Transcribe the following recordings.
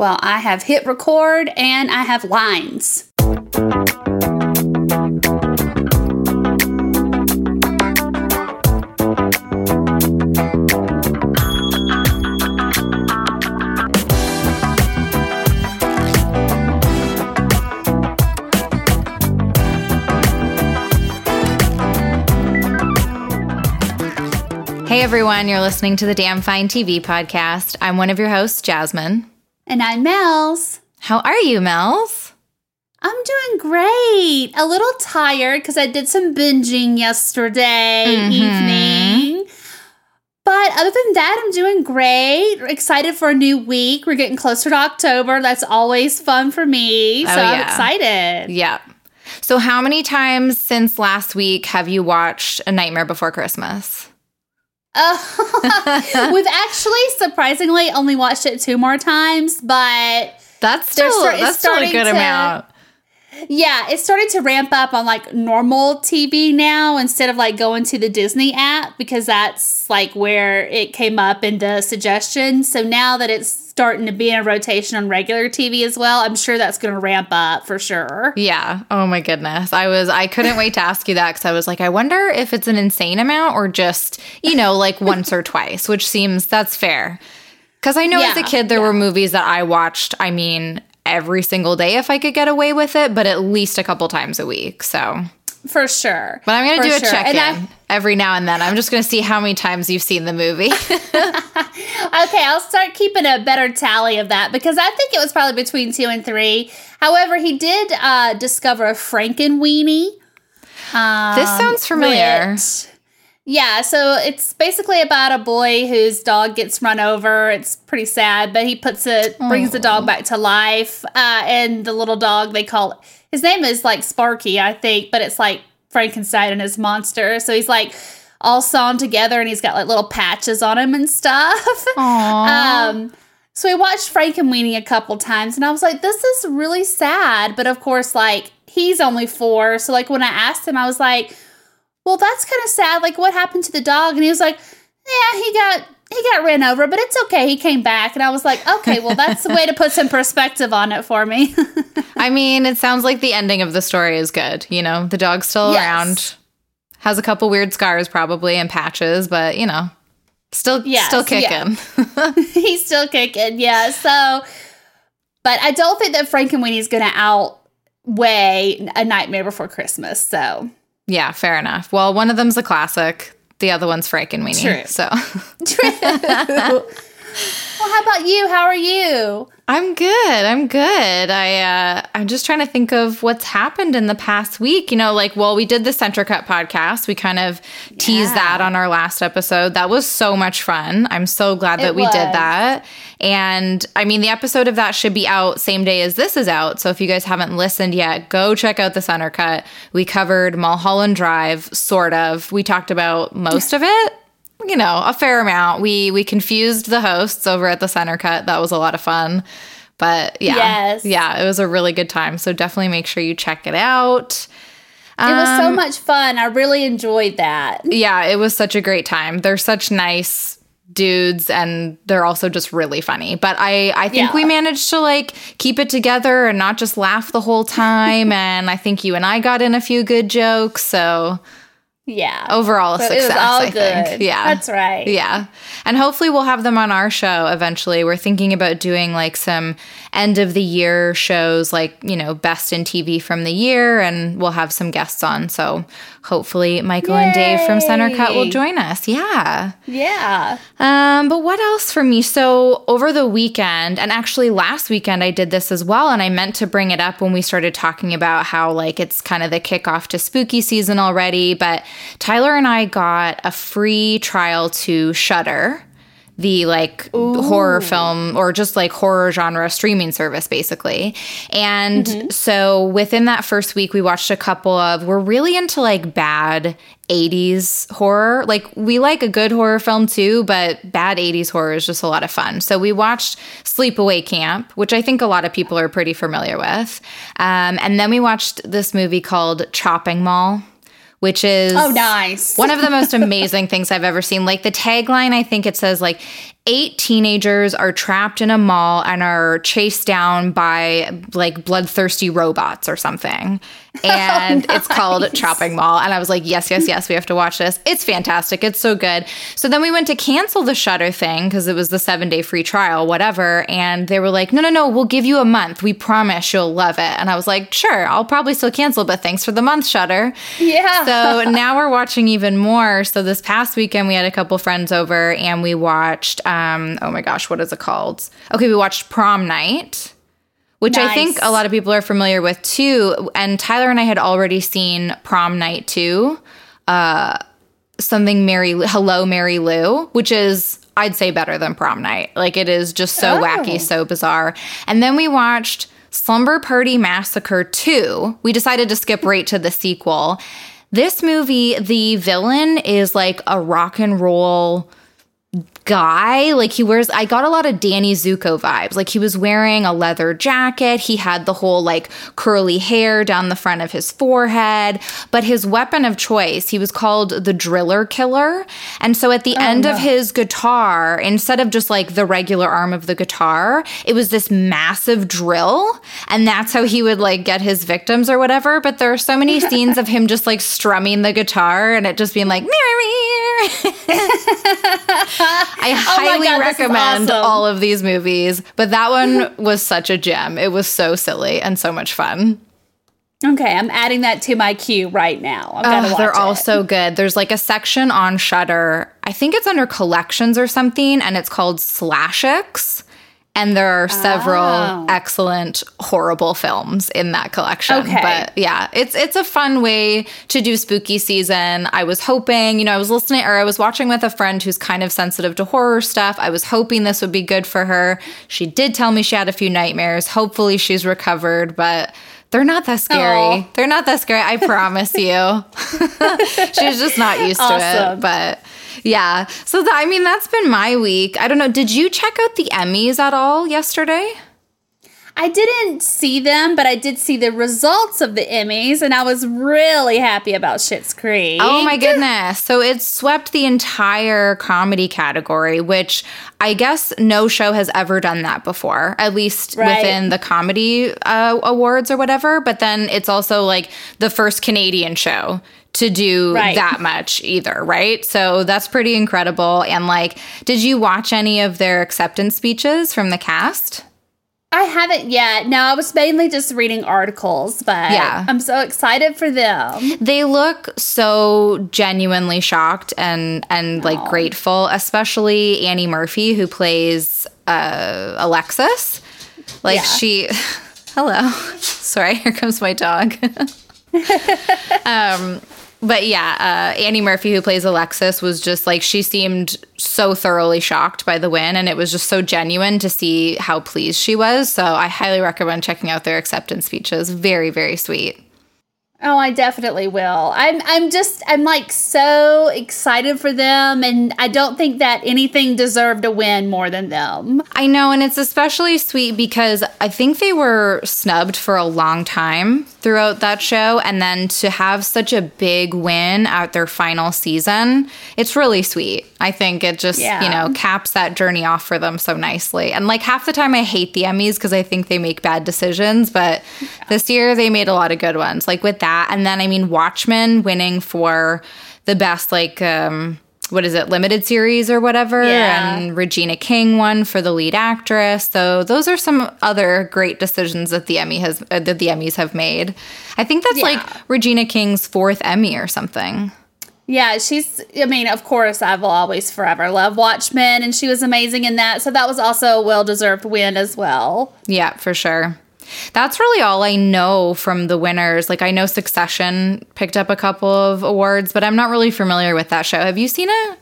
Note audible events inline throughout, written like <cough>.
Well, I have hit record and I have lines. Hey everyone, you're listening to the Damn Fine TV podcast. I'm one of your hosts, Jasmine. And I'm Mel's. How are you, Mel's? I'm doing great. A little tired because I did some binging yesterday Mhm. evening. But other than that, I'm doing great. Excited for a new week. We're getting closer to October. That's always fun for me. So Oh, I'm excited. Yep. So, how many times since last week have you watched A Nightmare Before Christmas? Uh, <laughs> we've actually surprisingly only watched it two more times, but That's still start- that's still a good to- amount. Yeah, it started to ramp up on like normal TV now instead of like going to the Disney app because that's like where it came up in the suggestions. So now that it's starting to be in a rotation on regular TV as well, I'm sure that's going to ramp up for sure. Yeah. Oh my goodness. I was I couldn't wait to ask you that because I was like, I wonder if it's an insane amount or just, you know, like once or twice, which seems that's fair. Because I know as a kid there were movies that I watched, I mean, every single day if I could get away with it, but at least a couple times a week. So For sure. but I'm gonna do a sure. check in every now and then. I'm just gonna see how many times you've seen the movie. <laughs> <laughs> Okay, I'll start keeping a better tally of that because I think it was probably between two and three. However, he did uh, discover a Frankenweenie. Um, This sounds familiar. which- yeah, so it's basically about a boy whose dog gets run over. It's pretty sad, but he puts it, brings the dog back to life. Uh, and the little dog, they call his name is like Sparky, I think, but it's like Frankenstein and his monster. So he's like all sewn together and he's got like little patches on him and stuff. <laughs> Aww. Um, so we watched Frankenweenie a couple times, and I was like, "This is really sad." But of course, like he's only four, so like when I asked him, I was like, "Well, that's kind of sad. Like, what happened to the dog?" And he was like, "Yeah, he got he got ran over, but it's okay. He came back." And I was like, "Okay, well, that's the way to put some perspective on it for me." <laughs> I mean, it sounds like the ending of the story is good. You know, the dog's still Yes. around, has a couple weird scars probably and patches, but you know, still Yes, still yeah. kicking. <laughs> <laughs> he's still kicking, yeah. So, but I don't think that Frankenweenie's going to outweigh A Nightmare Before Christmas. So. Yeah, fair enough. Well, one of them's a classic. The other one's Frankenweenie. True. So True. <laughs> <laughs> well, how about you? How are you? I'm good. I'm good. I uh I'm just trying to think of what's happened in the past week. You know, like well, we did the Center Cut podcast. We kind of teased Yeah. that on our last episode. That was so much fun. I'm so glad that It we was. did that. And I mean, the episode of that should be out same day as this is out. So if you guys haven't listened yet, go check out the Center Cut. We covered Mulholland Drive, sort of. We talked about most of it you know, a fair amount. We we confused the hosts over at the center cut. That was a lot of fun. But yeah. Yes. Yeah, it was a really good time. So definitely make sure you check it out. It was so Um, much fun. I really enjoyed that. Yeah, it was such a great time. They're such nice dudes and they're also just really funny. But I I think Yeah. we managed to like keep it together and not just laugh the whole time <laughs> and I think you and I got in a few good jokes. So Yeah. overall a So success, it was all I good. think. Yeah. That's right. Yeah. And hopefully we'll have them on our show eventually. We're thinking about doing like some end of the year shows, like, you know, best in TV from the year, and we'll have some guests on. So hopefully Michael and Dave from Center Cut will join us. Yeah. Yeah. Um, but what else for me? So over the weekend, and actually last weekend, I did this as well, and I meant to bring it up when we started talking about how like it's kind of the kickoff to spooky season already. But Tyler and I got a free trial to Shudder, the like horror film or just like horror genre streaming service basically. And so within that first week we watched a couple of we're really into like bad 80s horror. Like we like a good horror film too, but bad 80s horror is just a lot of fun. So we watched Sleepaway Camp, which I think a lot of people are pretty familiar with. Um, and then we watched this movie called Chopping Mall which oh, is Oh, nice. one of the <laughs> most amazing things I've ever seen. Like the tagline, I think it says like eight teenagers are trapped in a mall and are chased down by like bloodthirsty robots or something. <laughs> And oh, nice. it's called Chopping Mall. And I was like, yes, yes, yes, we have to watch this. It's fantastic. It's so good. So then we went to cancel the Shudder thing because it was the seven day free trial, whatever. And they were like, no, no, no, we'll give you a month. We promise you'll love it. And I was like, sure, I'll probably still cancel, but thanks for the month, Shudder. Yeah. So now we're watching even more. So this past weekend, we had a couple friends over and we watched, um, oh my gosh, what is it called? Okay, we watched Prom Night which nice. I think a lot of people are familiar with too. And Tyler and I had already seen Prom Night too. Uh, something Mary, Hello Mary Lou, which is I'd say better than Prom Night. Like it is just so oh. wacky, so bizarre. And then we watched Slumber Party Massacre 2. We decided to skip right to the sequel. This movie, the villain is like a rock and roll guy. Like he wears, I got a lot of Danny Zuko vibes. Like he was wearing a leather jacket. He had the whole like curly hair down the front of his forehead. But his weapon of choice, he was called the Driller Killer. And so at the oh, end no. of his guitar, instead of just like the regular arm of the guitar, it was this massive drill. And that's how he would like get his victims or whatever. But there are so many <laughs> scenes of him just like strumming the guitar and it just being like, mirror, I <laughs> oh highly God, recommend awesome. all of these movies, but that one was such a gem. It was so silly and so much fun. Okay, I'm adding that to my queue right now. Oh, they're all so good. There's like a section on Shudder. I think it's under collections or something, and it's called Slashix and there are several oh. excellent horrible films in that collection okay. but yeah it's it's a fun way to do spooky season i was hoping you know i was listening or i was watching with a friend who's kind of sensitive to horror stuff i was hoping this would be good for her she did tell me she had a few nightmares hopefully she's recovered but they're not that scary. Aww. They're not that scary. I promise you. <laughs> She's just not used awesome. to it. But yeah. So, th- I mean, that's been my week. I don't know. Did you check out the Emmys at all yesterday? I didn't see them, but I did see the results of the Emmys, and I was really happy about Schitt's Creek. Oh my goodness! So it swept the entire comedy category, which I guess no show has ever done that before, at least right. within the comedy uh, awards or whatever. But then it's also like the first Canadian show to do right. that much either, right? So that's pretty incredible. And like, did you watch any of their acceptance speeches from the cast? I haven't yet. No, I was mainly just reading articles, but yeah. I'm so excited for them. They look so genuinely shocked and and like grateful, especially Annie Murphy who plays uh, Alexis. Like yeah. she <laughs> Hello. <laughs> Sorry, here comes my dog. <laughs> um but yeah, uh, Annie Murphy, who plays Alexis, was just like she seemed so thoroughly shocked by the win, and it was just so genuine to see how pleased she was. So I highly recommend checking out their acceptance speeches. Very, very sweet. Oh, I definitely will. I'm I'm just I'm like so excited for them and I don't think that anything deserved a win more than them. I know and it's especially sweet because I think they were snubbed for a long time throughout that show and then to have such a big win at their final season, it's really sweet. I think it just, yeah. you know, caps that journey off for them so nicely. And like half the time I hate the Emmys because I think they make bad decisions, but yeah. this year they made a lot of good ones. Like with that that. And then, I mean, Watchmen winning for the best, like, um, what is it, limited series or whatever. Yeah. And Regina King won for the lead actress. So those are some other great decisions that the Emmy has uh, that the Emmys have made. I think that's yeah. like Regina King's fourth Emmy or something. Yeah, she's, I mean, of course, I will always forever love Watchmen, and she was amazing in that. So that was also a well deserved win as well. Yeah, for sure. That's really all I know from the winners. Like I know Succession picked up a couple of awards, but I'm not really familiar with that show. Have you seen it?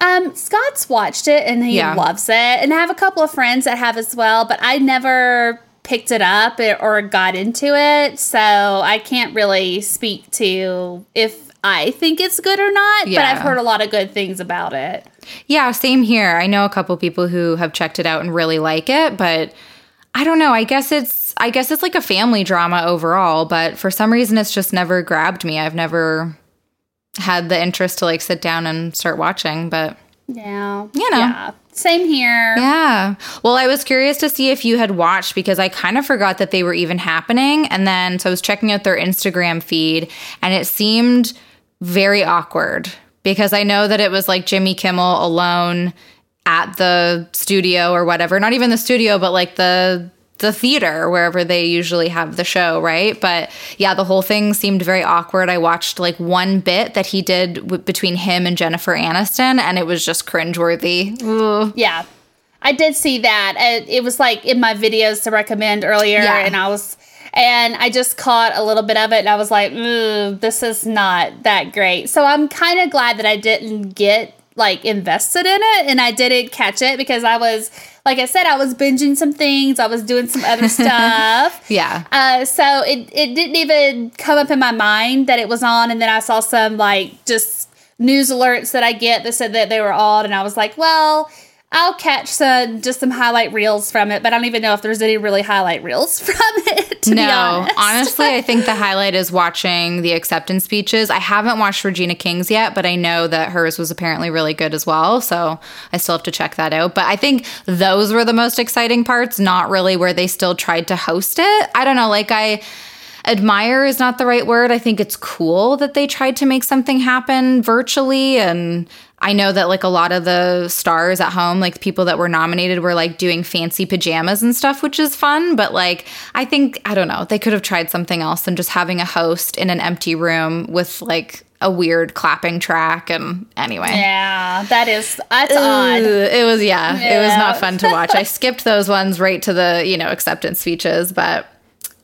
Um, Scott's watched it and he yeah. loves it, and I have a couple of friends that have as well, but I never picked it up or got into it, so I can't really speak to if I think it's good or not. Yeah. But I've heard a lot of good things about it. Yeah, same here. I know a couple people who have checked it out and really like it, but I don't know. I guess it's I guess it's like a family drama overall, but for some reason it's just never grabbed me. I've never had the interest to like sit down and start watching, but yeah. You know. Yeah. Same here. Yeah. Well, I was curious to see if you had watched because I kind of forgot that they were even happening. And then, so I was checking out their Instagram feed and it seemed very awkward because I know that it was like Jimmy Kimmel alone at the studio or whatever. Not even the studio, but like the the theater wherever they usually have the show, right? But yeah, the whole thing seemed very awkward. I watched like one bit that he did w- between him and Jennifer Aniston, and it was just cringeworthy. Ugh. Yeah. I did see that. It, it was like in my videos to recommend earlier, Yeah. and I was, and I just caught a little bit of it, and I was like, Ooh, this is not that great. So I'm kind of glad that I didn't get like invested in it, and I didn't catch it because I was, like I said, I was binging some things, I was doing some other <laughs> stuff. Yeah. Uh, so it, it didn't even come up in my mind that it was on, and then I saw some like just news alerts that I get that said that they were on, and I was like, well, I'll catch some just some highlight reels from it, but I don't even know if there's any really highlight reels <laughs> from it. No, honest. honestly, I think the highlight is watching the acceptance speeches. I haven't watched Regina King's yet, but I know that hers was apparently really good as well. So I still have to check that out. But I think those were the most exciting parts, not really where they still tried to host it. I don't know. Like, I admire is not the right word. I think it's cool that they tried to make something happen virtually and I know that like a lot of the stars at home, like people that were nominated were like doing fancy pajamas and stuff, which is fun, but like I think I don't know, they could have tried something else than just having a host in an empty room with like a weird clapping track and anyway. yeah, that is that's odd. It was yeah, it was not fun to watch. I <laughs> skipped those ones right to the, you know, acceptance speeches, but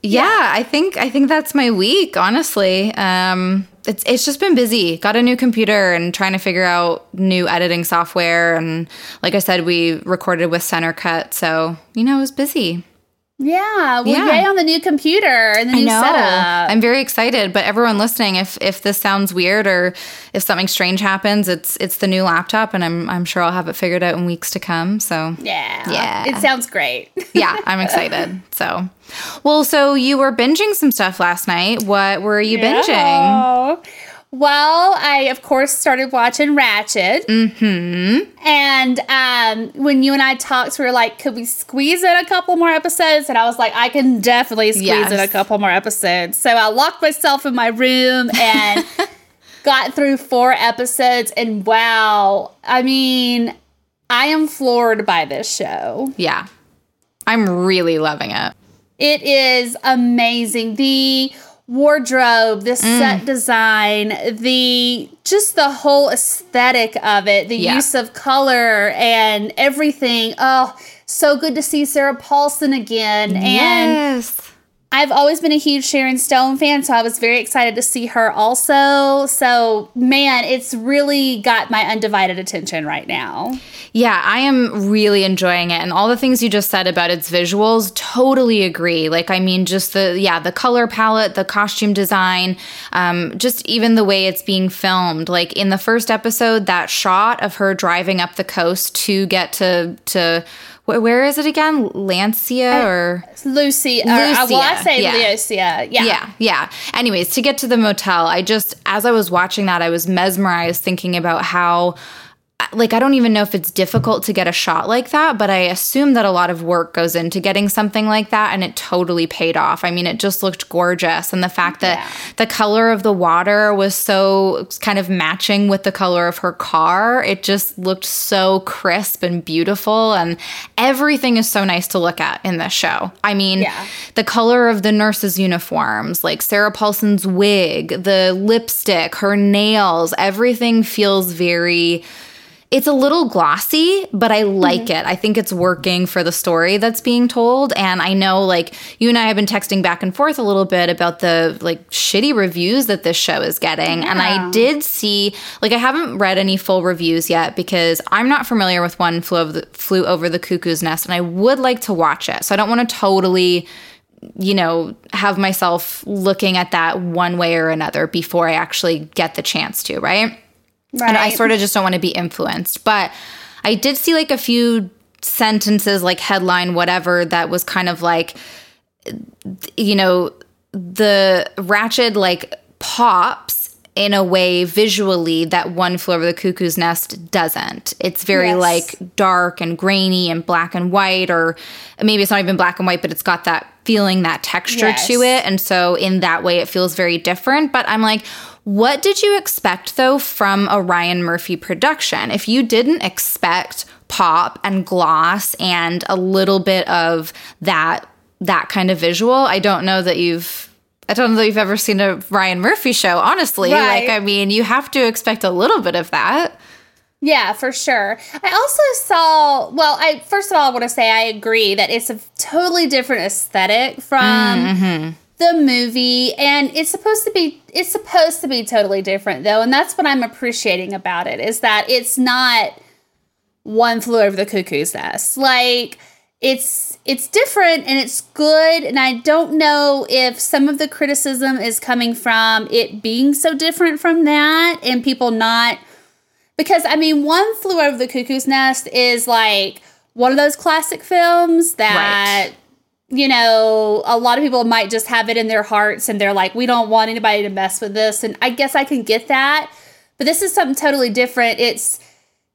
yeah, I think I think that's my week, honestly. Um it's it's just been busy. Got a new computer and trying to figure out new editing software and like I said we recorded with Center Cut, so you know, it was busy. Yeah, well, Yeah. yay on the new computer and the new setup. I'm very excited, but everyone listening, if if this sounds weird or if something strange happens, it's it's the new laptop and I'm I'm sure I'll have it figured out in weeks to come. So yeah, Yeah. it sounds great. <laughs> yeah, I'm excited. So, well, so you were binging some stuff last night. What were you binging? Well, I of course started watching Ratched. Mm-hmm. And um, when you and I talked, we were like, could we squeeze in a couple more episodes? And I was like, I can definitely squeeze in a couple more episodes. So I locked myself in my room and <laughs> got through four episodes. And wow, I mean, I am floored by this show. Yeah, I'm really loving it. It is amazing. The wardrobe, the mm. set design, the just the whole aesthetic of it, the Yeah. use of color and everything. Oh, so good to see Sarah Paulson again. And yes. I've always been a huge Sharon Stone fan, so I was very excited to see her also. So, man, it's really got my undivided attention right now. Yeah, I am really enjoying it. And all the things you just said about its visuals, totally agree. Like, I mean, just the, yeah, the color palette, the costume design, um, just even the way it's being filmed. Like, in the first episode, that shot of her driving up the coast to get to, to, where is it again? Lancia or? Lucy, or, uh, well, I say yeah. Leocia. Yeah. Yeah, yeah. Anyways, to get to the motel, I just, as I was watching that, I was mesmerized thinking about how, like, I don't even know if it's difficult to get a shot like that, but I assume that a lot of work goes into getting something like that, and it totally paid off. I mean, it just looked gorgeous. And the fact that Yeah. the color of the water was so kind of matching with the color of her car, it just looked so crisp and beautiful. And everything is so nice to look at in this show. I mean, Yeah. the color of the nurses' uniforms, like Sarah Paulson's wig, the lipstick, her nails, everything feels very. It's a little glossy, but I like mm-hmm. it. I think it's working for the story that's being told. And I know, like, you and I have been texting back and forth a little bit about the, like, shitty reviews that this show is getting. And I did see, like, I haven't read any full reviews yet because I'm not familiar with one flew over the, flew over the cuckoo's nest, and I would like to watch it. So I don't want to totally you know, have myself looking at that one way or another before I actually get the chance to, right? Right. And I sort of just don't want to be influenced. But I did see like a few sentences, like headline, whatever, that was kind of like, you know, the Ratched like pops in a way visually that One Flew Over the Cuckoo's Nest doesn't. It's very Yes. like dark and grainy and black and white, or maybe it's not even black and white, but it's got that feeling, that texture Yes. to it. And so in that way, it feels very different. But I'm like, what did you expect though from a Ryan Murphy production? If you didn't expect pop and gloss and a little bit of that that kind of visual, I don't know that you've I don't know that you've ever seen a Ryan Murphy show, honestly. Right. Like I mean, you have to expect a little bit of that. Yeah, for sure. I also saw, well, I first of all I want to say I agree that it's a totally different aesthetic from mm-hmm. The movie and it's supposed to be it's supposed to be totally different though, and that's what I'm appreciating about it is that it's not one flew over the cuckoo's nest. Like it's it's different and it's good and I don't know if some of the criticism is coming from it being so different from that and people not because I mean, One Flew Over the Cuckoo's Nest is like one of those classic films that you know a lot of people might just have it in their hearts and they're like, we don't want anybody to mess with this, and I guess I can get that. But this is something totally different. It's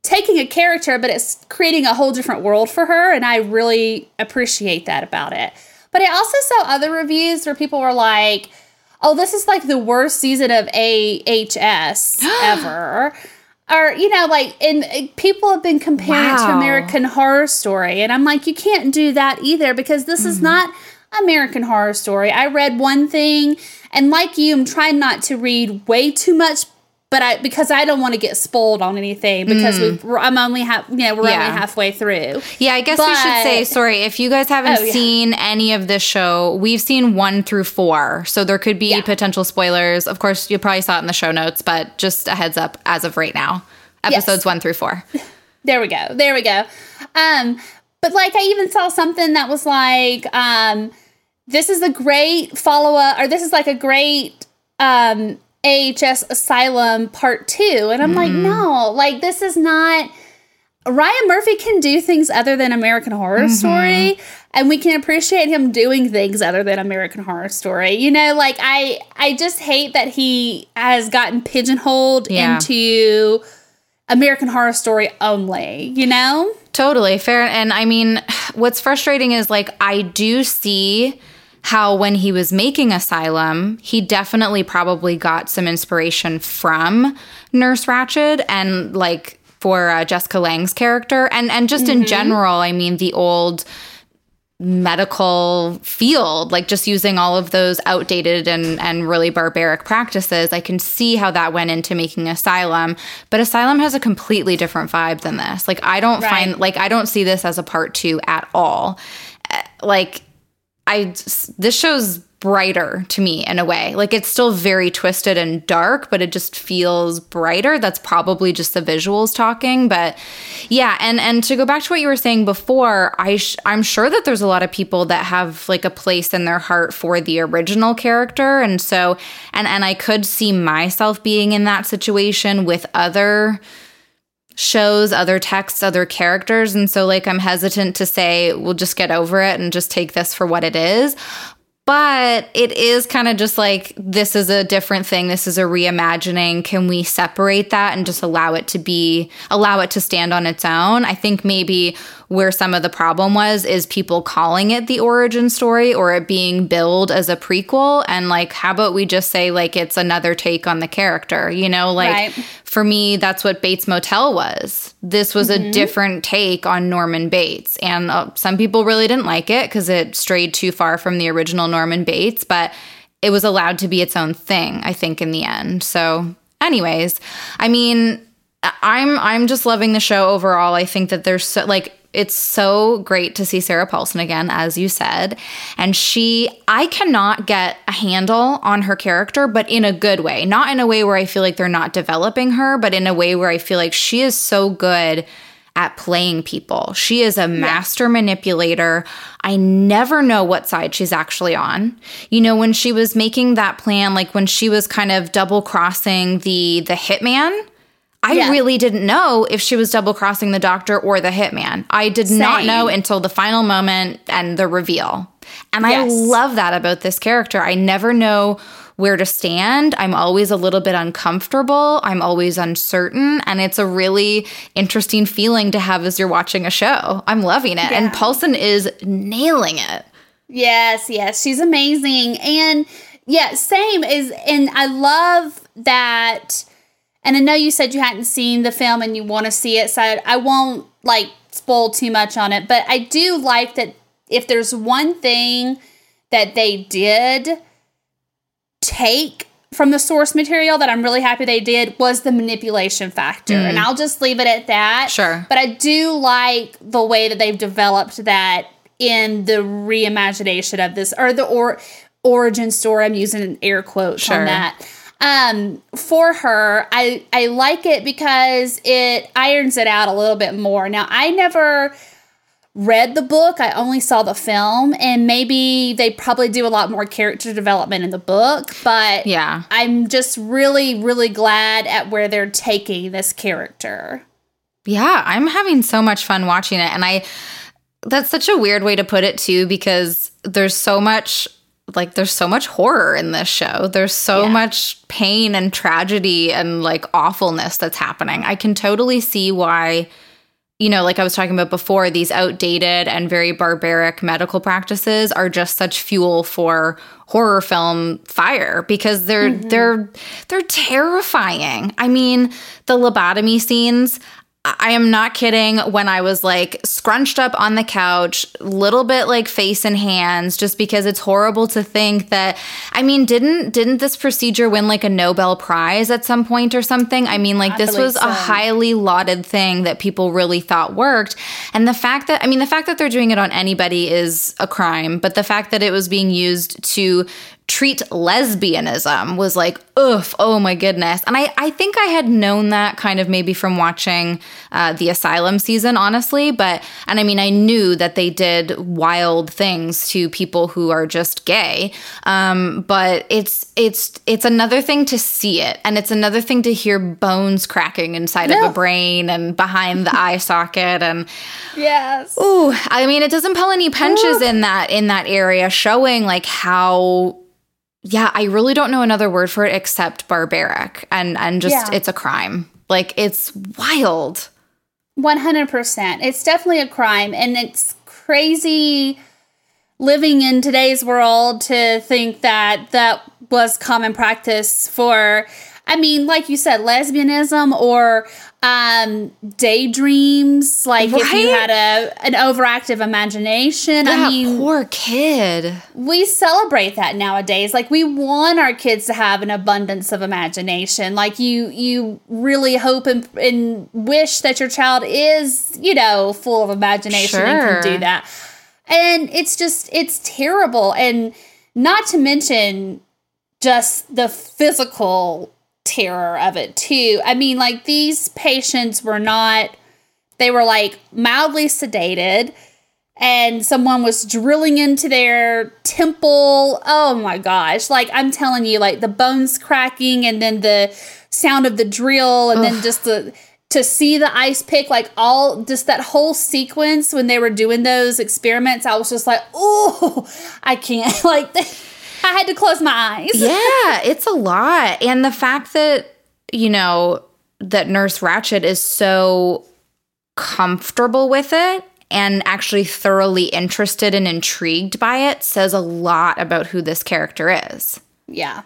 taking a character, but it's creating a whole different world for her, and I really appreciate that about it. But I also saw other reviews where people were like, "Oh, this is like the worst season of AHS <gasps> ever." Or, you know, like, and uh, people have been comparing it to American Horror Story. And I'm like, you can't do that either because this is not American Horror Story. I read one thing, and like you, I'm trying not to read way too much. But I because I don't want to get spoiled on anything because we've, we're- I'm only half you know we're Yeah. only halfway through. Yeah, I guess we should say sorry if you guys haven't Oh, yeah. seen any of this show. We've seen one through four, so there could be Yeah. potential spoilers. Of course, you probably saw it in the show notes, but just a heads up as of right now, episodes one through four. <laughs> There we go. There we go. Um, but like I even saw something that was like, um, this is a great follow up, or this is like a great um AHS Asylum Part Two, and I'm like, mm-hmm. no, like this is not. Ryan Murphy can do things other than American Horror mm-hmm. Story, and we can appreciate him doing things other than American Horror Story. You know, like I, I just hate that he has gotten pigeonholed Yeah. into American Horror Story only. You know, Totally fair. And I mean, what's frustrating is like, I do see how when he was making Asylum, he definitely probably got some inspiration from Nurse Ratched and like for uh, Jessica Lange's character. And, and just in general, I mean, the old medical field like just using all of those outdated and and really barbaric practices i can see how that went into making asylum but asylum has a completely different vibe than this like i don't Right. find like i don't see this as a part 2 at all Uh, like I this show's brighter to me in a way. Like it's still very twisted and dark, but it just feels brighter. That's probably just the visuals talking, but yeah, and and to go back to what you were saying before, I sh- I'm sure that there's a lot of people that have like a place in their heart for the original character and so and and I could see myself being in that situation with other shows, other texts, other characters. And so, like, I'm hesitant to say, we'll just get over it and just take this for what it is. But it is kind of just like, this is a different thing. This is a reimagining. Can we separate that and just allow it to be, allow it to stand on its own? I think maybe where some of the problem was is people calling it the origin story or it being billed as a prequel. And like, how about we just say, like, it's another take on the character, you know? Like, Right. for me, that's what Bates Motel was. This was Mm-hmm. a different take on Norman Bates. And uh, some people really didn't like it because it strayed too far from the original Norman Bates, but it was allowed to be its own thing, I think, in the end. So, anyways, I mean, I'm I'm just loving the show overall. I think that there's so like it's so great to see Sarah Paulson again, as you said. And she, I cannot get a handle on her character, but in a good way. Not in a way where I feel like they're not developing her, but in a way where I feel like she is so good at playing people. She is a master manipulator. I never know what side she's actually on. You know, when she was making that plan, like when she was kind of double crossing the the hitman, I Yeah. really didn't know if she was double crossing the doctor or the hitman. I did not know until the final moment and the reveal. And I love that about this character. I never know where to stand. I'm always a little bit uncomfortable. I'm always uncertain. And it's a really interesting feeling to have as you're watching a show. I'm loving it. Yeah. And Paulson is nailing it. Yes, yes. She's amazing. And yeah, same is, and I love that. And I know you said you hadn't seen the film and you want to see it, so I won't like spoil too much on it. But I do like that if there's one thing that they did take from the source material that I'm really happy they did was the manipulation factor. Mm. And I'll just leave it at that. Sure. But I do like the way that they've developed that in the reimagination of this or the or origin story. I'm using air quotes sure. on that. Um, for her, I I like it because it irons it out a little bit more. Now, I never read the book. I only saw the film, and maybe they probably do a lot more character development in the book. But yeah, I'm just really, really glad at where they're taking this character. Yeah, I'm having so much fun watching it, and I. That's such a weird way to put it too, because there's so much like there's so much horror in this show. There's so yeah. much pain and tragedy and like awfulness that's happening. I can totally see why you know, like I was talking about before, these outdated and very barbaric medical practices are just such fuel for horror film fire because they're mm-hmm. they're they're terrifying. I mean, the lobotomy scenes, I am not kidding when I was like scrunched up on the couch, little bit like face and hands just because it's horrible to think that I mean didn't didn't this procedure win like a Nobel prize at some point or something? I mean like I this was so. a highly lauded thing that people really thought worked. And the fact that I mean the fact that they're doing it on anybody is a crime, but the fact that it was being used to treat lesbianism was like, oof, oh my goodness. And I, I think I had known that kind of maybe from watching uh, the Asylum season, honestly. But, and I mean, I knew that they did wild things to people who are just gay. Um, but it's, it's, it's another thing to see it. And it's another thing to hear bones cracking inside of a brain and behind the eye socket. And, yes. Ooh, I mean, it doesn't pull any punches Ooh. in that, in that area, showing like how yeah, I really don't know another word for it except barbaric and and just yeah. it's a crime. Like it's wild. 100%. It's definitely a crime and it's crazy living in today's world to think that that was common practice for I mean, like you said, lesbianism or um daydreams like right? if you had a an overactive imagination that i mean poor kid. we celebrate that nowadays. Like we want our kids to have an abundance of imagination. Like you you really hope and, and wish that your child is you know full of imagination sure. and can do that. And it's just it's terrible. And not to mention just the physical terror of it too. I mean, like these patients were not, they were like mildly sedated and someone was drilling into their temple. Oh my gosh. Like I'm telling you, like the bones cracking and then the sound of the drill and Ugh. then just the to see the ice pick like all just that whole sequence when they were doing those experiments i was just like oh i can't <laughs> like <laughs> I had to close my eyes. <laughs> yeah, it's a lot. And the fact that, you know, that Nurse Ratched is so comfortable with it and actually thoroughly interested and intrigued by it says a lot about who this character is. Yeah.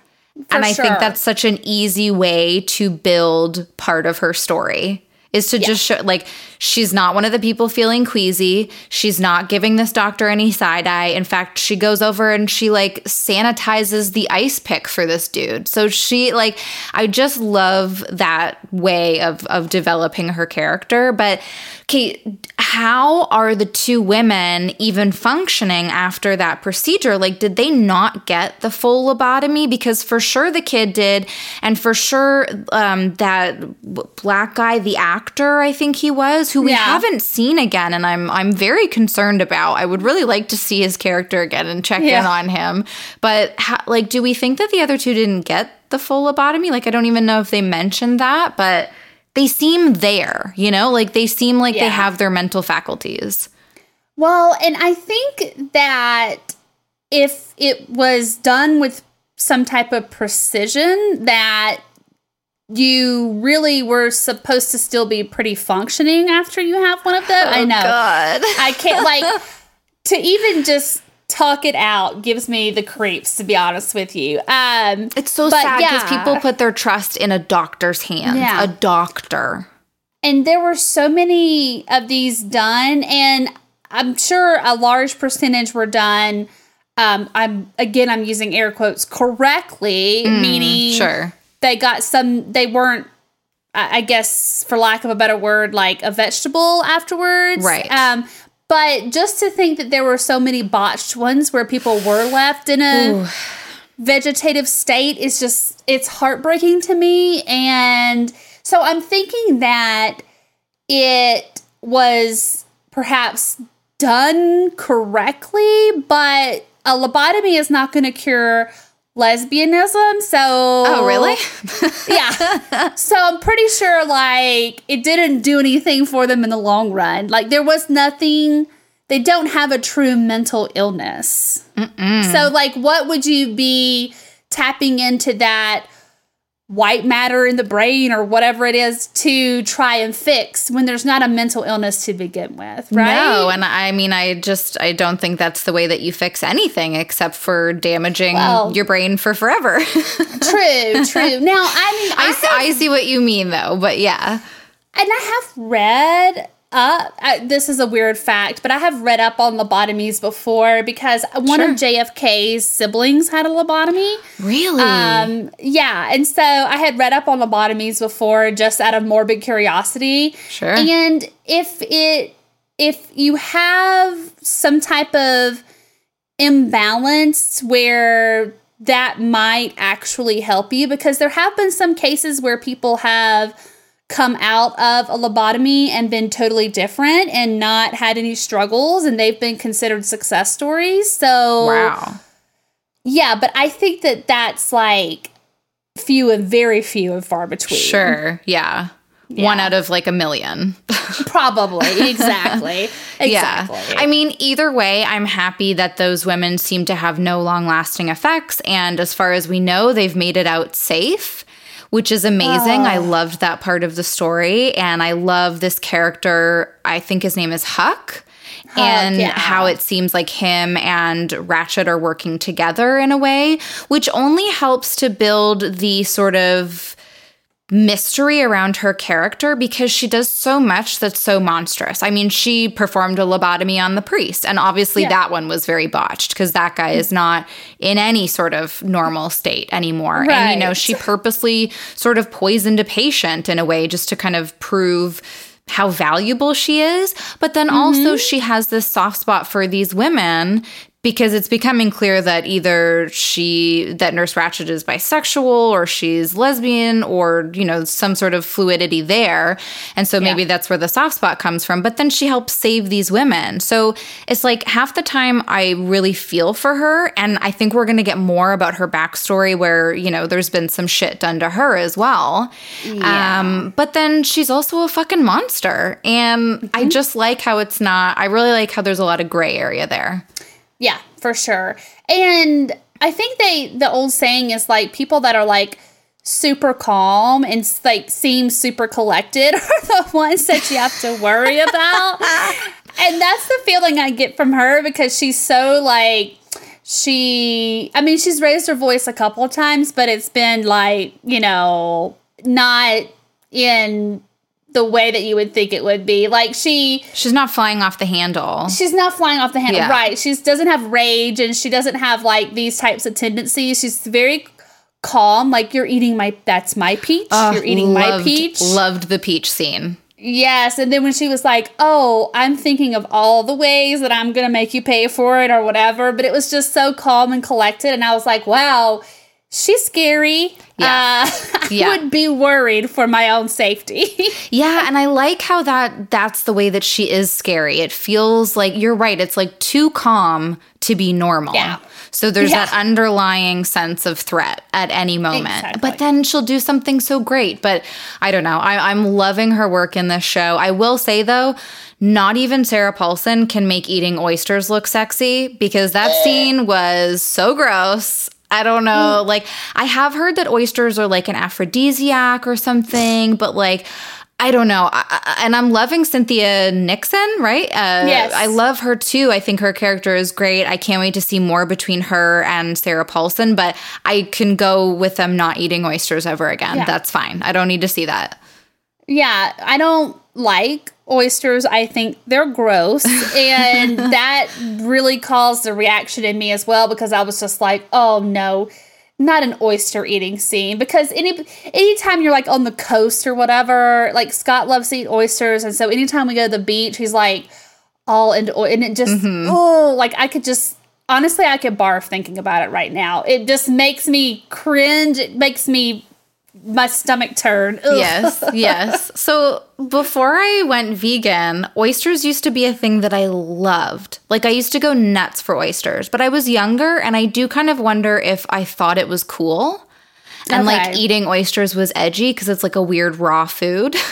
And I sure. think that's such an easy way to build part of her story is to yeah. just show like she's not one of the people feeling queasy. She's not giving this doctor any side eye. In fact, she goes over and she like sanitizes the ice pick for this dude. So she like I just love that way of of developing her character. But Kate, how are the two women even functioning after that procedure? Like, did they not get the full lobotomy? Because for sure the kid did, and for sure um, that black guy, the actor, I think he was, who we yeah. haven't seen again, and I'm I'm very concerned about. I would really like to see his character again and check yeah. in on him. But how, like, do we think that the other two didn't get the full lobotomy? Like, I don't even know if they mentioned that, but they seem there, you know, like they seem like yeah. they have their mental faculties. Well, and I think that if it was done with some type of precision that you really were supposed to still be pretty functioning after you have one of those. I Oh, know. God. <laughs> I can't like to even just talk it out gives me the creeps to be honest with you. Um It's so sad because yeah. people put their trust in a doctor's hands. Yeah. A doctor. and there were so many of these done and i'm sure a large percentage were done um, i'm again i'm using air quotes correctly meaning Mm, Sure. They got some they weren't I guess for lack of a better word like a vegetable afterwards. Right. um but just to think that there were so many botched ones where people were left in a vegetative state is just it's heartbreaking to me. And so i'm thinking that it was perhaps done correctly but a lobotomy is not going to cure lesbianism so Oh, really? <laughs> yeah. So i'm pretty sure like it didn't do anything for them in the long run. Like there was nothing they don't have a true mental illness. So like what would you be tapping into that white matter in the brain or whatever it is to try and fix when there's not a mental illness to begin with right No, and I mean, I just I don't think that's the way that you fix anything except for damaging Well- your brain for forever. <laughs> true true now i mean I see what you mean though, but yeah. And I have read up, I, this is a weird fact, but I have read up on lobotomies before because one of JFK's siblings had a lobotomy. Really? Um, yeah. And so I had read up on lobotomies before just out of morbid curiosity. Sure. And if it, if you have some type of imbalance where that might actually help you because there have been some cases where people have come out of a lobotomy and been totally different and not had any struggles and they've been considered success stories. So wow. yeah, but I think that that's like few and very few and far between. Sure. Yeah. One out of like a million. <laughs> Probably. Exactly. <laughs> exactly. Yeah. I mean, either way, I'm happy that those women seem to have no long lasting effects. And as far as we know, they've made it out safe, which is amazing. I ah. loved that part of the story. And I love this character. I think his name is Huck. and yeah. how it seems like him and Ratched are working together in a way, which only helps to build the sort of mystery around her character because she does so much that's so monstrous. I mean, she performed a lobotomy on the priest, and obviously Yeah. that one was very botched because that guy is not in any sort of normal state anymore. And, you know, she purposely sort of poisoned a patient in a way just to kind of prove how valuable she is. But then also, mm-hmm. she has this soft spot for these women because it's becoming clear that either she that nurse Ratched is bisexual or she's lesbian or you know some sort of fluidity there. And so maybe that's where the soft spot comes from. But then she helps save these women. So it's like half the time i really feel for her. And i think we're going to get more about her backstory where you know there's been some shit done to her as well. Um but then she's also a fucking monster. And i just like how it's not i really like how there's a lot of gray area there Yeah, for sure. And I think they the old saying is like people that are like super calm and like seem super collected <laughs> are the ones that you have to worry about. <laughs> and that's the feeling I get from her because she's so like she I mean she's raised her voice a couple of times but it's been like, you know, not in the way that you would think it would be. Like she She's not flying off the handle. she's not flying off the handle. Yeah. right. She doesn't have rage and she doesn't have like these types of tendencies. She's very calm. Like you're eating my that's my peach. You're eating my peach. Loved the peach scene. yes. And then when she was like oh i'm thinking of all the ways that i'm gonna make you pay for it or whatever but it was just so calm and collected. And i was like wow she's scary Yeah. uh, i <laughs> Yeah. would be worried for my own safety <laughs> Yeah, and I like how that that's the way that she is scary. It feels like you're right. It's like too calm to be normal. Yeah. So there's Yeah. that underlying sense of threat at any moment. Exactly. But then she'll do something so great. But I don't know. I, I'm loving her work in this show. I will say though, not even Sarah Paulson can make eating oysters look sexy because that scene was so gross. I don't know. Mm. Like, I have heard that oysters are like an aphrodisiac or something, but like, I don't know. I, I, and I'm loving Cynthia Nixon, right? Uh, yes. I love her too. I think her character is great. I can't wait to see more between her and Sarah Paulson, but I can go with them not eating oysters ever again. Yeah. That's fine. I don't need to see that. Yeah, I don't like oysters. I think they're gross. <laughs> and that really caused a reaction in me as well because I was just like, oh no not an oyster eating scene because any anytime you're like on the coast or whatever, like Scott loves to eat oysters, and so anytime we go to the beach, he's like all into and it just mm-hmm. oh like I could just honestly I could barf thinking about it right now. It just makes me cringe. It makes me my stomach turn. Ugh. Yes, <laughs> yes. So before I went vegan, oysters used to be a thing that I loved. Like I used to go nuts for oysters, but I was younger and I do kind of wonder if I thought it was cool. And okay. like eating oysters was edgy because it's like a weird raw food. <laughs>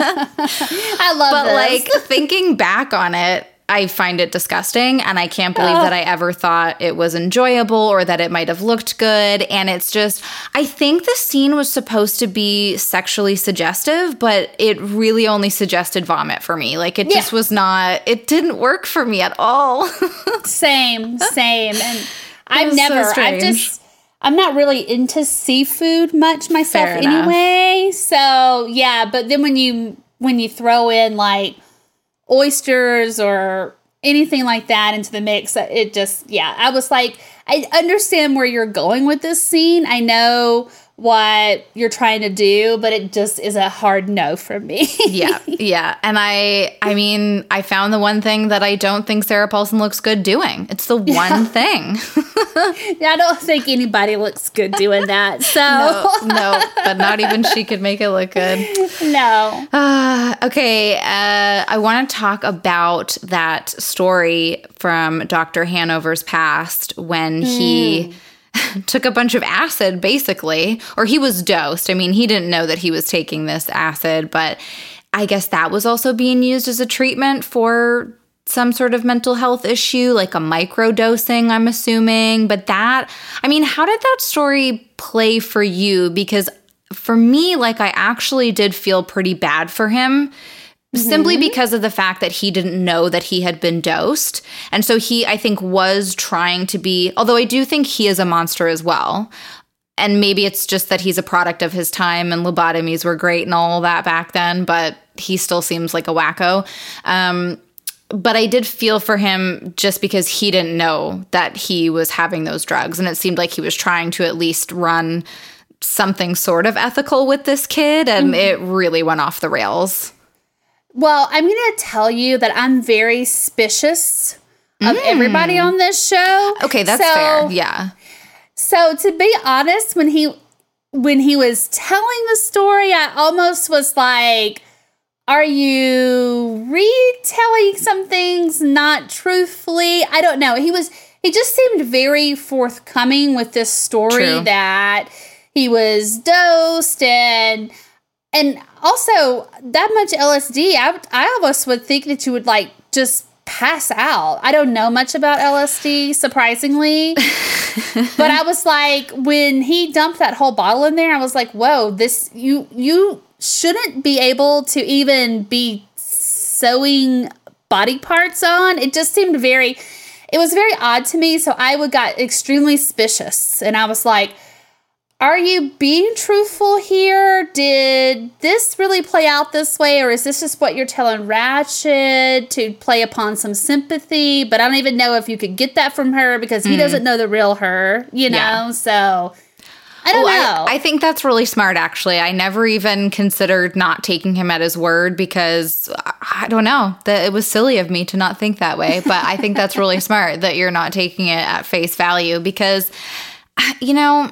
I love But this. like thinking back on it, I find it disgusting and I can't believe oh. that I ever thought it was enjoyable or that it might have looked good. And it's just, I think the scene was supposed to be sexually suggestive, but it really only suggested vomit for me. Like it yeah. just was not, it didn't work for me at all. <laughs> same, same. And I've never, so I've just, I'm not really into seafood much myself Fair anyway. Enough. So yeah, but then when you, when you throw in like, oysters or anything like that into the mix. Uh, it just, yeah, I was like, I understand where you're going with this scene. I know what you're trying to do, but it just is a hard no for me. <laughs> yeah. Yeah. And I I mean, I found the one thing that I don't think Sarah Paulson looks good doing. It's the one yeah. thing. <laughs> <laughs> yeah, I don't think anybody looks good doing that. So no, no, but not even she could make it look good. No. Uh, okay, uh, I want to talk about that story from Dr. Hanover's past when mm. he took a bunch of acid, basically, or he was dosed. I mean, he didn't know that he was taking this acid, but I guess that was also being used as a treatment for some sort of mental health issue, like a micro dosing, I'm assuming. But that, I mean, how did that story play for you? Because for me, like, I actually did feel pretty bad for him Mm-hmm. simply because of the fact that he didn't know that he had been dosed. And so he, I think, was trying to be, although I do think he is a monster as well. And maybe it's just that he's a product of his time and lobotomies were great and all that back then, but he still seems like a wacko. Um, but I did feel for him just because he didn't know that he was having those drugs. And it seemed like he was trying to at least run something sort of ethical with this kid, and mm-hmm. it really went off the rails. Well, I'm going to tell you that I'm very suspicious of mm. everybody on this show. Okay, that's so, fair. Yeah. So to be honest, when he when he was telling the story, I almost was like, are you retelling some things not truthfully? I don't know. He was he just seemed very forthcoming with this story True. that he was dosed and and also that much LSD, I, I almost would think that you would like just pass out. I don't know much about LSD, surprisingly. <laughs> but I was like, when he dumped that whole bottle in there, I was like, whoa, this you you shouldn't be able to even be sewing body parts on. It just seemed very it was very odd to me. So I would got extremely suspicious. And I was like, are you being truthful here? Did this really play out this way, or is this just what you're telling Ratched to play upon some sympathy? But I don't even know if you could get that from her because he mm. doesn't know the real her, you know? Yeah. So I don't oh, know. I, I, think that's really smart, actually. I never even considered not taking him at his word because I don't know that it was silly of me to not think that way. But I think that's really <laughs> smart that you're not taking it at face value because, you know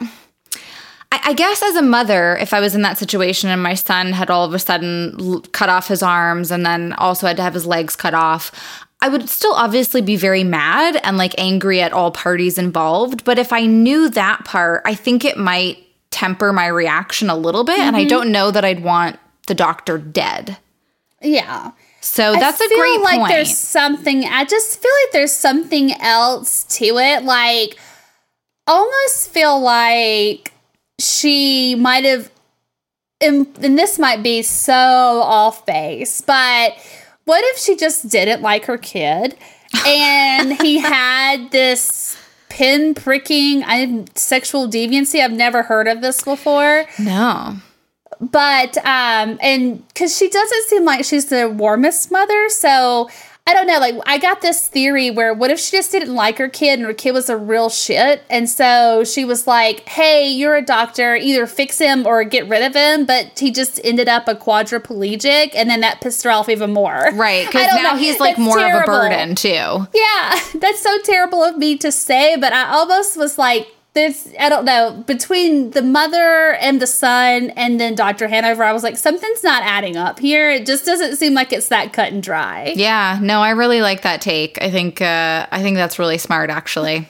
I, guess as a mother, if I was in that situation and my son had all of a sudden l- cut off his arms and then also had to have his legs cut off, I would still obviously be very mad and like angry at all parties involved. But if I knew that part, I think it might temper my reaction a little bit. Mm-hmm. And I mm-hmm. don't know that I'd want the doctor dead. Yeah. So that's a great like point. There's something. I just feel like there's something else to it. Like almost feel like she might have and, this might be so off base, but what if she just didn't like her kid and he <laughs> had this pin pricking I'm sexual deviancy? I've never heard of this before. No. But um and cuz she doesn't seem like she's the warmest mother, so I don't know. Like, I got this theory where what if she just didn't like her kid and her kid was a real shit? And so she was like, hey, you're a doctor, either fix him or get rid of him. But he just ended up a quadriplegic. And then that pissed her off even more. Right. <laughs> Because now know. he's like that's more terrible. of a burden, too. Yeah. <laughs> That's so terrible of me to say. But I almost was like, there's I don't know between the mother and the son and then Dr. Hanover I was like something's not adding up here it just doesn't seem like it's that cut and dry. Yeah, no, I really like that take. I think uh I think that's really smart actually.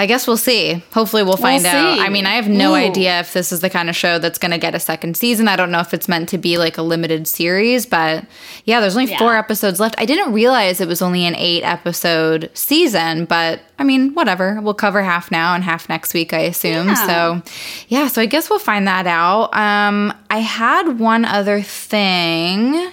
I guess we'll see. Hopefully, we'll find we'll out. I mean, I have no Ooh. idea if this is the kind of show that's going to get a second season. I don't know if it's meant to be like a limited series, but yeah, there's only yeah. four episodes left. I didn't realize it was only an eight episode season, but I mean, whatever. We'll cover half now and half next week, I assume. Yeah. So, yeah, so I guess we'll find that out. Um, I had one other thing.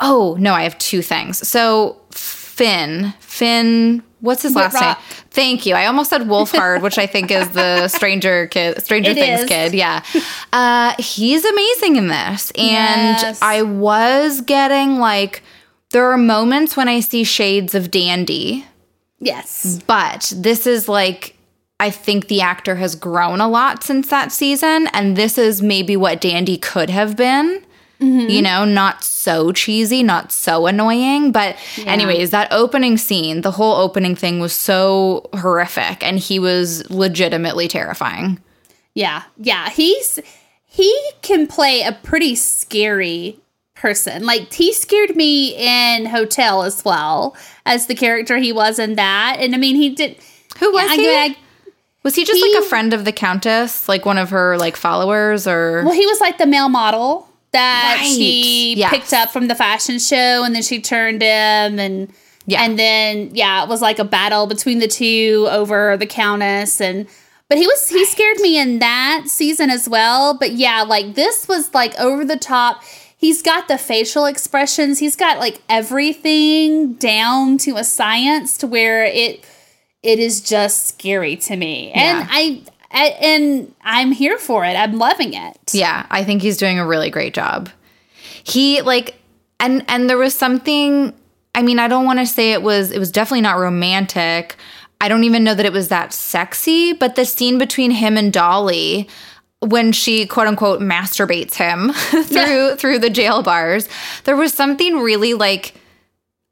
Oh, no, I have two things. So, Finn, Finn What's his last name? Thank you. I almost said Wolfhard, which I think is the <laughs> Stranger kid, Stranger it Things is. kid. Yeah, uh, he's amazing in this, and yes. I was getting like there are moments when I see shades of Dandy. Yes, but this is like I think the actor has grown a lot since that season, and this is maybe what Dandy could have been. Mm-hmm. You know, not so cheesy, not so annoying. But, yeah. anyways, that opening scene, the whole opening thing was so horrific, and he was legitimately terrifying. Yeah, yeah. He's he can play a pretty scary person. Like he scared me in Hotel as well as the character he was in that. And I mean, he did. Who was he? I, was he just he, like a friend of the Countess, like one of her like followers, or? Well, he was like the male model that right. she yes. picked up from the fashion show and then she turned him and yeah. and then yeah it was like a battle between the two over the countess and but he was he scared me in that season as well but yeah like this was like over the top he's got the facial expressions he's got like everything down to a science to where it it is just scary to me yeah. and i and I'm here for it. I'm loving it. Yeah, I think he's doing a really great job. He like and and there was something I mean, I don't want to say it was it was definitely not romantic. I don't even know that it was that sexy, but the scene between him and Dolly when she quote unquote masturbates him <laughs> through yeah. through the jail bars, there was something really like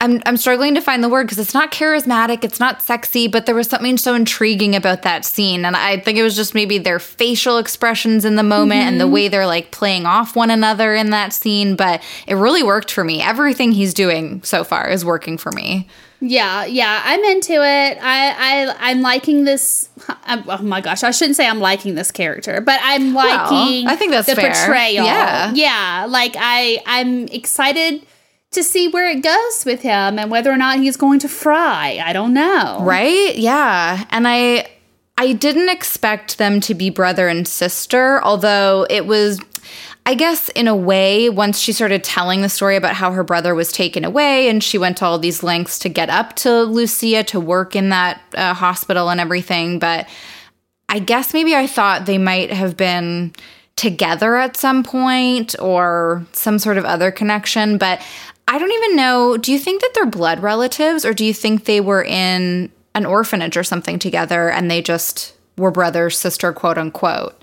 I'm I'm struggling to find the word because it's not charismatic, it's not sexy, but there was something so intriguing about that scene, and I think it was just maybe their facial expressions in the moment mm-hmm. and the mm-hmm. way they're like playing off one another in that scene. But it really worked for me. Everything he's doing so far is working for me. Yeah, yeah, I'm into it. I, I, I'm liking this. I'm, <laughs> oh my gosh, I shouldn't say I'm liking this character, but I'm liking. Well, I think that's the fair. portrayal. Yeah, yeah. Like I, I'm excited to see where it goes with him and whether or not he's going to fry. I don't know. Right? Yeah. And I I didn't expect them to be brother and sister, although it was I guess in a way, once she started telling the story about how her brother was taken away and she went to all these lengths to get up to Lucia to work in that uh, hospital and everything. But I guess maybe I thought they might have been together at some point or some sort of other connection. But I don't even know. Do you think that they're blood relatives or do you think they were in an orphanage or something together and they just were brother, sister, quote unquote?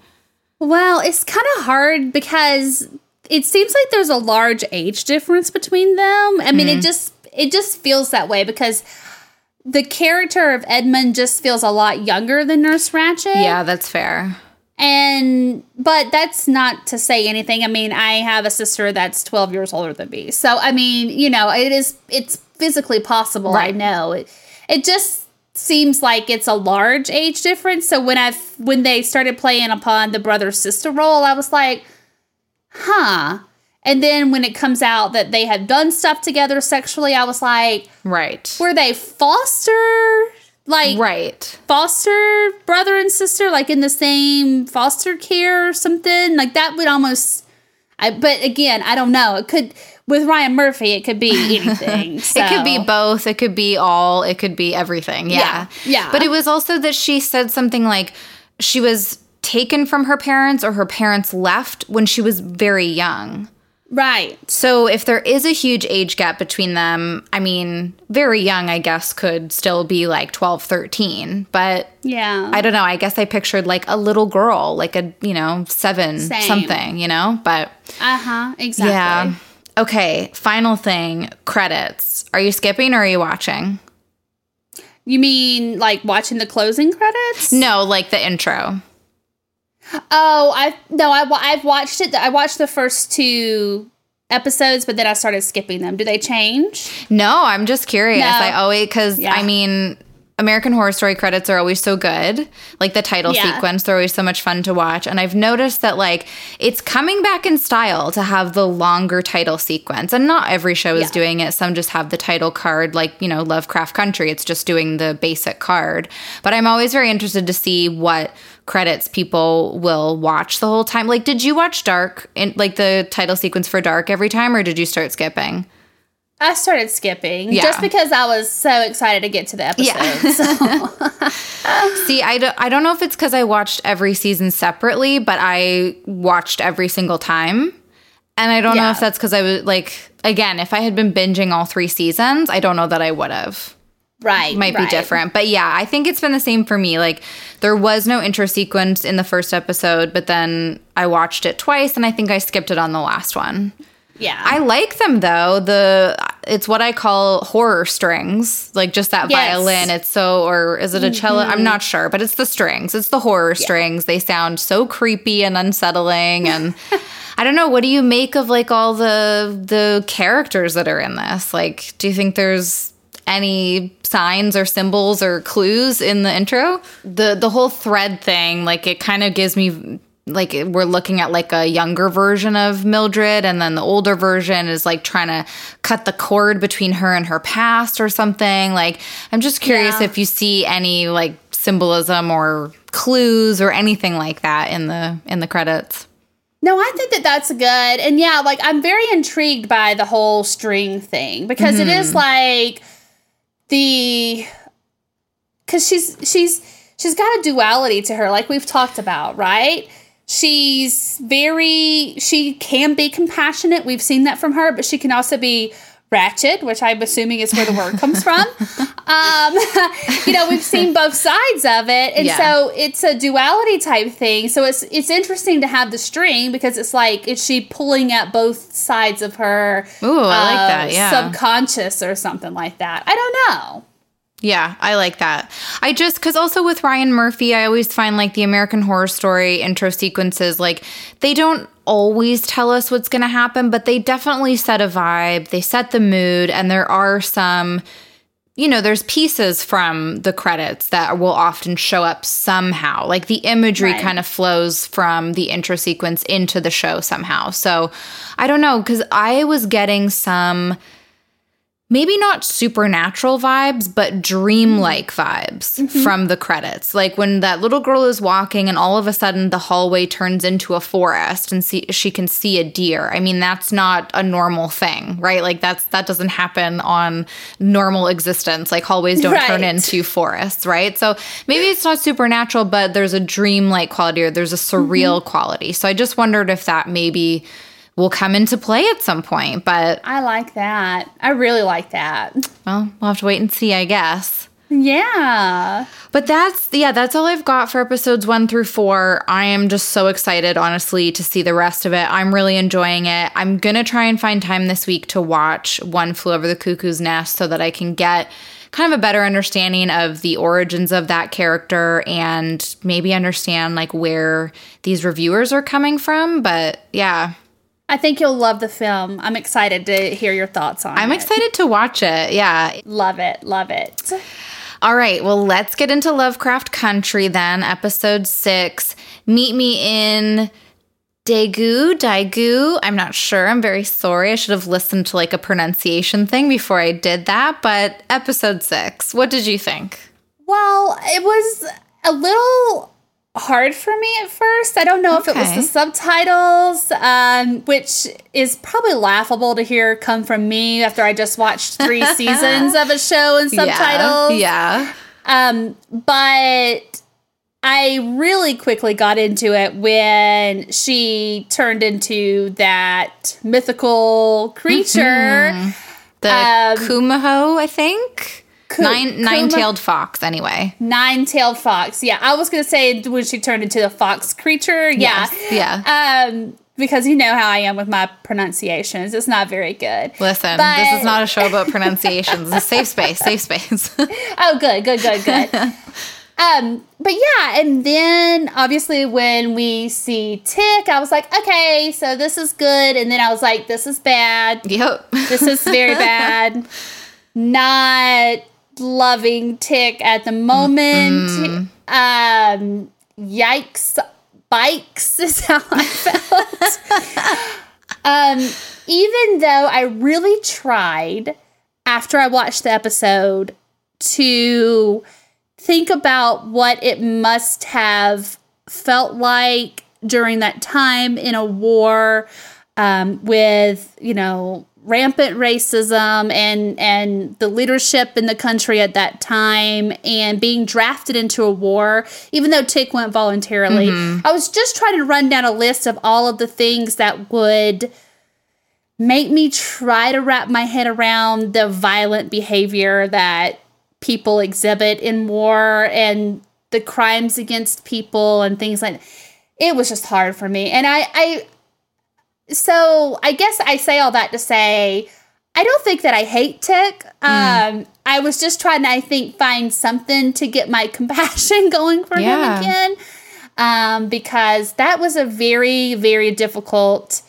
Well, it's kind of hard because it seems like there's a large age difference between them. I mean, mm-hmm. it just it just feels that way because the character of Edmund just feels a lot younger than Nurse Ratched. Yeah, that's fair. And but that's not to say anything. I mean, I have a sister that's 12 years older than me. So I mean, you know, it is it's physically possible. Right. I know. It it just seems like it's a large age difference. So when I when they started playing upon the brother sister role, I was like, "Huh." And then when it comes out that they have done stuff together sexually, I was like, "Right." Were they foster like Right. foster brother and sister, like in the same foster care or something. Like that would almost. I, but again, I don't know. It could with Ryan Murphy. It could be <laughs> anything. It could be both. It could be all. It could be everything. Yeah. Yeah, yeah. But it was also that she said something like she was taken from her parents or her parents left when she was very young. Right. So if there is a huge age gap between them, I mean, very young, I guess, could still be like 12, 13. But Yeah. I don't know. I guess I pictured like a little girl, like a, you know, seven Same. something, you know? But Uh huh. Exactly. yeah. Okay. Final thing credits. Are you skipping or are you watching? You mean like watching the closing credits? No, like the intro. Oh, I no, I I've watched it. I watched the first two episodes, but then I started skipping them. Do they change? No, I'm just curious. No. I always because Yeah. I mean, American Horror Story credits are always so good. Like the title Yeah. sequence, they're always so much fun to watch. And I've noticed that like it's coming back in style to have the longer title sequence. And not every show is Yeah. doing it. Some just have the title card, like you know, Lovecraft Country. It's just doing the basic card. But I'm always very interested to see what credits people will watch the whole time. Like, did you watch Dark in like the title sequence for Dark every time, or did you start skipping? I started skipping Yeah. just because I was so excited to get to the episode. Yeah. So, <laughs> See, I don't, I don't know if it's because I watched every season separately, but I watched every single time. And I don't know if that's because I was like, again, if I had been binging all three seasons, I don't know that I would have. Right. Might be different. But yeah, I think it's been the same for me. Like, there was no intro sequence in the first episode, but then I watched it twice and I think I skipped it on the last one. Yeah. I like them though. The it's what I call horror strings, like just that Yes. violin. It's so, or is it a cello? I'm not mm-hmm. sure, but it's the strings. It's the horror strings. They sound so creepy and unsettling. And <laughs> I don't know. What do you make of like all the the characters that are in this? Like, do you think there's any signs or symbols or clues in the intro? The the whole thread thing, like it kind of gives me like we're looking at like a younger version of Mildred and then the older version is like trying to cut the cord between her and her past or something. Like I'm just curious Yeah. if you see any like symbolism or clues or anything like that in the in the credits. No, I think that that's good. And yeah, like I'm very intrigued by the whole string thing because it is mm-hmm. like the cuz she's she's she's got a duality to her like we've talked about, right? She's very she can be compassionate. We've seen that from her, but she can also be ratchet, which I'm assuming is where the word comes from. <laughs> Um, <laughs> you know, we've seen both sides of it, and Yeah. so it's a duality type thing. So it's it's interesting to have the string because it's like is she pulling at both sides of her? Ooh, I like uh, that, yeah. subconscious or something like that. I don't know. Yeah, I like that. I just because also with Ryan Murphy, I always find like the American Horror Story intro sequences, like they don't always tell us what's going to happen, but they definitely set a vibe. They set the mood, and there are some, you know, there's pieces from the credits that will often show up somehow. Like the imagery Right. kind of flows from the intro sequence into the show somehow. So I don't know because I was getting some maybe not supernatural vibes, but dreamlike vibes mm-hmm. from the credits. Like when that little girl is walking and all of a sudden the hallway turns into a forest and see, she can see a deer. I mean, that's not a normal thing, right? Like that's that doesn't happen on normal existence. Like hallways don't turn into forests, right? So maybe it's not supernatural, but there's a dreamlike quality or there's a surreal mm-hmm. quality. So I just wondered if that maybe will come into play at some point, but I like that. I really like that. well, we'll have to wait and see, I guess. Yeah. But that's yeah, that's all I've got for episodes 1 through 4. I am just so excited honestly to see the rest of it. I'm really enjoying it. I'm going to try and find time this week to watch One Flew Over the Cuckoo's Nest so that I can get kind of a better understanding of the origins of that character and maybe understand like where these reviewers are coming from, but yeah, I think you'll love the film. I'm excited to hear your thoughts on it. I'm excited to watch it. Yeah. Love it. Love it. All right, well, let's get into Lovecraft Country then, episode six. Meet me in Daegu, Daegu. I'm not sure. I'm very sorry. I should have listened to like a pronunciation thing before I did that, but episode six. What did you think? Well, it was a little hard for me at first. I don't know okay. if it was the subtitles, um, which is probably laughable to hear come from me after I just watched three <laughs> seasons of a show in subtitles. Yeah. yeah. Um, but I really quickly got into it when she turned into that mythical creature. Mm-hmm. The um, Kumaho, I think. Nine nine tailed fox, anyway. Nine tailed fox. Yeah, I was gonna say when she turned into the fox creature. Yeah, yes, yeah. Um, because you know how I am with my pronunciations. It's not very good. Listen, but, this is not a show about pronunciations. it's a safe space. Safe space. <laughs> oh, good, good, good, good. <laughs> um, but yeah, and then obviously when we see Tick, I was like, okay, so this is good, and then I was like, this is bad. Yep, this is very <laughs> bad. Not loving Tick at the moment. Mm-hmm. Um, yikes, bikes <laughs> is how I felt. <laughs> um, even though I really tried after I watched the episode to think about what it must have felt like during that time in a war um, with, you know, rampant racism and and the leadership in the country at that time and being drafted into a war even though tick went voluntarily mm-hmm. i was just trying to run down a list of all of the things that would make me try to wrap my head around the violent behavior that people exhibit in war and the crimes against people and things like that. it was just hard for me and i i so I guess I say all that to say I don't think that I hate Tick. Mm. Um, I was just trying to, I think, find something to get my <laughs> compassion going for yeah. him again. Um, because that was a very, very difficult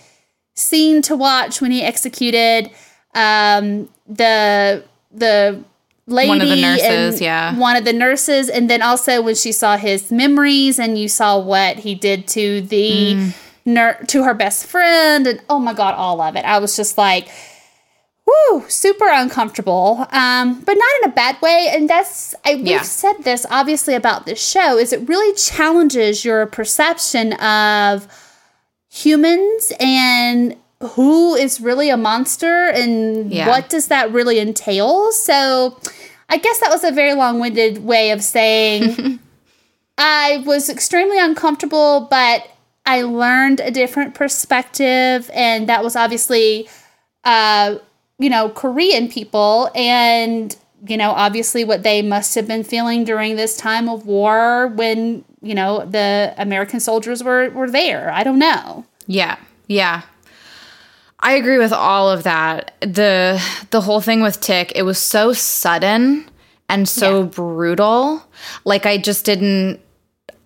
scene to watch when he executed um, the the lady one of the nurses, yeah, one of the nurses, and then also when she saw his memories and you saw what he did to the. Mm ner- to her best friend, and oh my god, all of it. I was just like, whoo, super uncomfortable, um, but not in a bad way. And that's I, we've yeah. said this obviously about this show is it really challenges your perception of humans and who is really a monster and yeah. what does that really entail. So I guess that was a very long-winded way of saying <laughs> I was extremely uncomfortable, but I learned a different perspective, and that was obviously, uh, you know, Korean people, and you know, obviously what they must have been feeling during this time of war when you know the American soldiers were were there. I don't know. Yeah, yeah. I agree with all of that. The the whole thing with Tick, it was so sudden and so yeah. brutal. Like I just didn't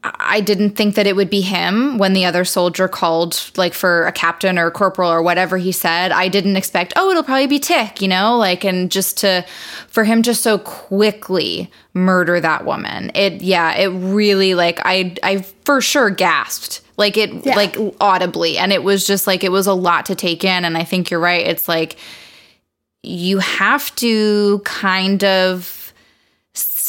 I didn't think that it would be him when the other soldier called, like for a captain or a corporal or whatever he said. I didn't expect, oh, it'll probably be Tick, you know, like, and just to, for him to so quickly murder that woman. It, yeah, it really, like, I, I for sure gasped, like, it, yeah. like, audibly. And it was just like, it was a lot to take in. And I think you're right. It's like, you have to kind of,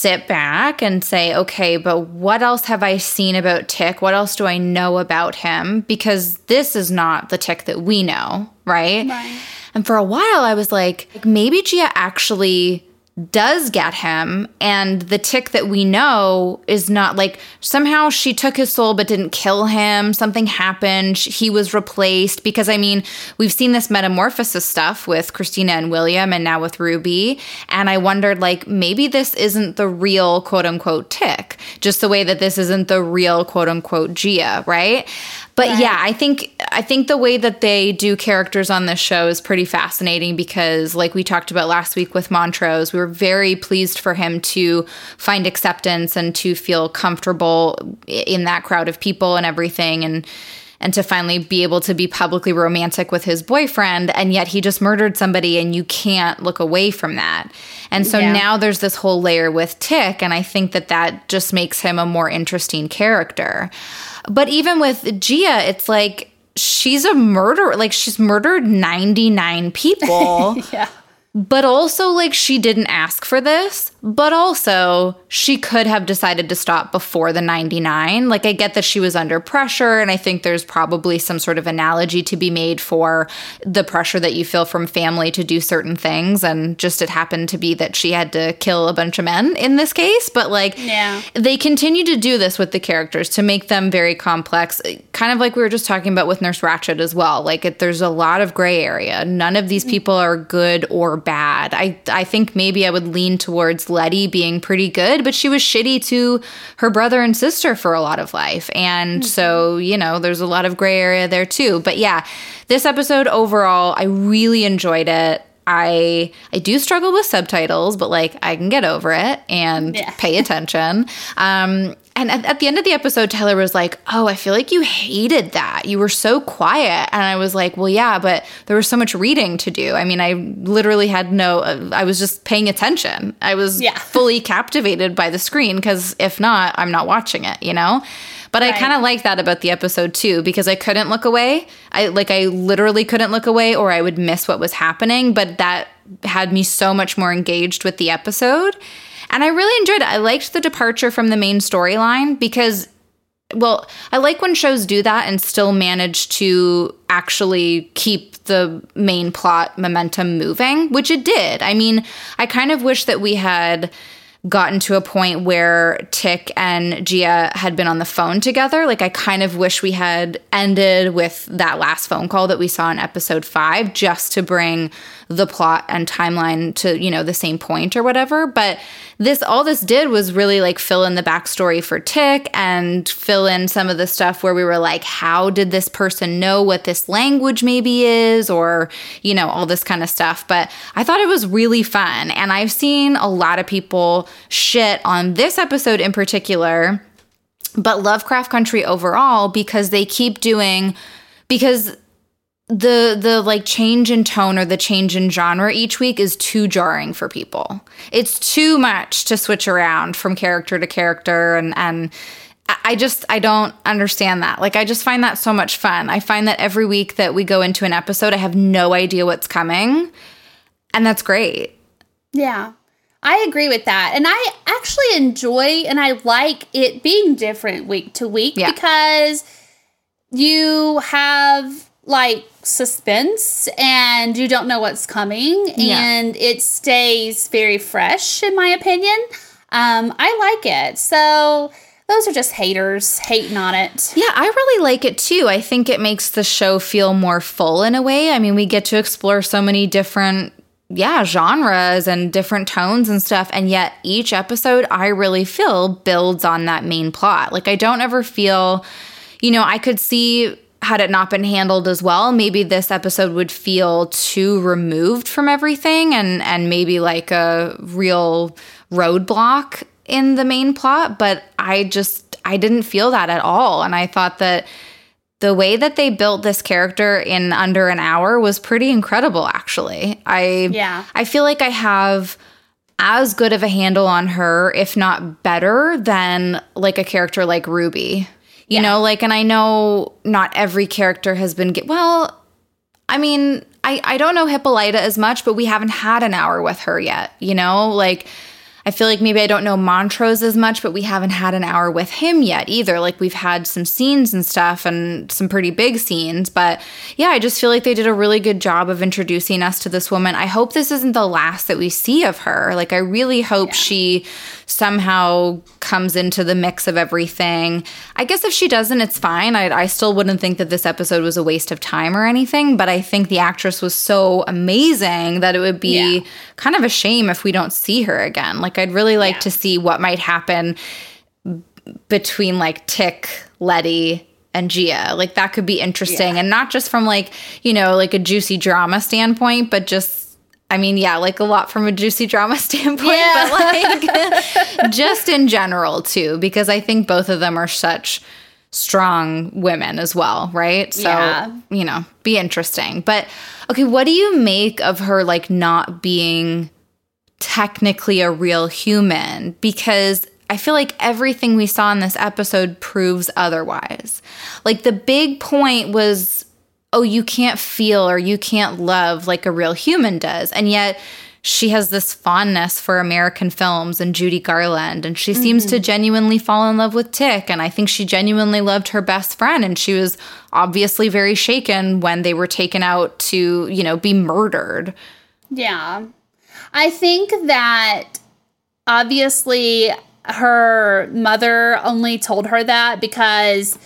sit back and say, okay, but what else have I seen about Tick? What else do I know about him? Because this is not the Tick that we know, right? right. And for a while, I was like, maybe Gia actually does get him and the tick that we know is not like somehow she took his soul but didn't kill him something happened he was replaced because i mean we've seen this metamorphosis stuff with christina and william and now with ruby and i wondered like maybe this isn't the real quote unquote tick just the way that this isn't the real quote unquote gia right but right. yeah, I think I think the way that they do characters on this show is pretty fascinating because like we talked about last week with Montrose, we were very pleased for him to find acceptance and to feel comfortable in that crowd of people and everything and and to finally be able to be publicly romantic with his boyfriend and yet he just murdered somebody and you can't look away from that. And so yeah. now there's this whole layer with Tick and I think that that just makes him a more interesting character. But even with Gia, it's like she's a murderer. Like she's murdered 99 people. <laughs> yeah. But also, like, she didn't ask for this. But also she could have decided to stop before the 99. Like, I get that she was under pressure, and I think there's probably some sort of analogy to be made for the pressure that you feel from family to do certain things. And just it happened to be that she had to kill a bunch of men in this case. But, like, Yeah. they continue to do this with the characters to make them very complex, kind of like we were just talking about with Nurse Ratched as well. Like, it, there's a lot of gray area. None of these mm-hmm. people are good or bad. I, I think maybe I would lean towards Letty being pretty good, but she was shitty to her brother and sister for a lot of life. And so, you know, there's a lot of gray area there too. But yeah, this episode overall, I really enjoyed it. I I do struggle with subtitles, but like I can get over it and Yeah. pay attention. Um, and at, at the end of the episode, Tyler was like, "Oh, I feel like you hated that. You were so quiet." And I was like, "Well, yeah, but there was so much reading to do. I mean, I literally had no. uh, I was just paying attention. I was Yeah. <laughs> fully captivated by the screen because if not, I'm not watching it. You know." But I kind of like that about the episode too because I couldn't look away. I like I literally couldn't look away or I would miss what was happening, but that had me so much more engaged with the episode. And I really enjoyed it. I liked the departure from the main storyline because well, I like when shows do that and still manage to actually keep the main plot momentum moving, which it did. I mean, I kind of wish that we had gotten to a point where Tick and Gia had been on the phone together. Like, I kind of wish we had ended with that last phone call that we saw in episode five just to bring the plot and timeline to, you know, the same point or whatever. But this, all this did was really like fill in the backstory for Tick and fill in some of the stuff where we were like, how did this person know what this language maybe is? Or, you know, all this kind of stuff. But I thought it was really fun. And I've seen a lot of people shit on this episode in particular but Lovecraft Country overall because they keep doing because the the like change in tone or the change in genre each week is too jarring for people. It's too much to switch around from character to character and and I- just I don't understand that. Like I just find that so much fun. I find that every week that we go into an episode I have no idea what's coming and that's great. Yeah. I agree with that. And I actually enjoy and I like it being different week to week Yeah. because you have like suspense and you don't know what's coming Yeah. and it stays very fresh in my opinion. Um, I like it. So those are just haters hating on it. Yeah, I really like it too. I think it makes the show feel more full in a way. I mean, we get to explore so many different yeah, genres and different tones and stuff. And yet each episode I really feel builds on that main plot. Like I don't ever feel, you know, I could see had it not been handled as well, maybe this episode would feel too removed from everything and and maybe like a real roadblock in the main plot, but I just I didn't feel that at all and I thought that the way that they built this character in under an hour was pretty incredible actually. I Yeah. I feel like I have as good of a handle on her, if not better, than like a character like Ruby. You know, like, and I know not every character has been, get- well, I mean, I, I don't know Hippolyta as much, but we haven't had an hour with her yet, you know? Like, I feel like maybe I don't know Montrose as much, but we haven't had an hour with him yet either. Like, we've had some scenes and stuff and some pretty big scenes. But yeah, I just feel like they did a really good job of introducing us to this woman. I hope this isn't the last that we see of her. Like, I really hope she somehow comes into the mix of everything. I guess if she doesn't, it's fine. I, I still wouldn't think that this episode was a waste of time or anything, but I think the actress was so amazing that it would be Yeah. kind of a shame if we don't see her again. Like, I'd really like Yeah. to see what might happen between like Tick, Letty, and Gia. Like that could be interesting. Yeah. And not just from like, you know, like a juicy drama standpoint, but just I mean, yeah, like a lot from a juicy drama <laughs> standpoint, Yeah. but like <laughs> just in general too, because I think both of them are such strong women as well, right? So, Yeah. you know, be interesting. But okay, what do you make of her like not being technically a real human because I feel like everything we saw in this episode proves otherwise. Like the big point was oh, you can't feel or you can't love like a real human does. And yet she has this fondness for American films and Judy Garland, and she seems to mm-hmm. genuinely fall in love with Tick. And I think she genuinely loved her best friend, and she was obviously very shaken when they were taken out to, you know, be murdered. Yeah. I think that obviously her mother only told her that because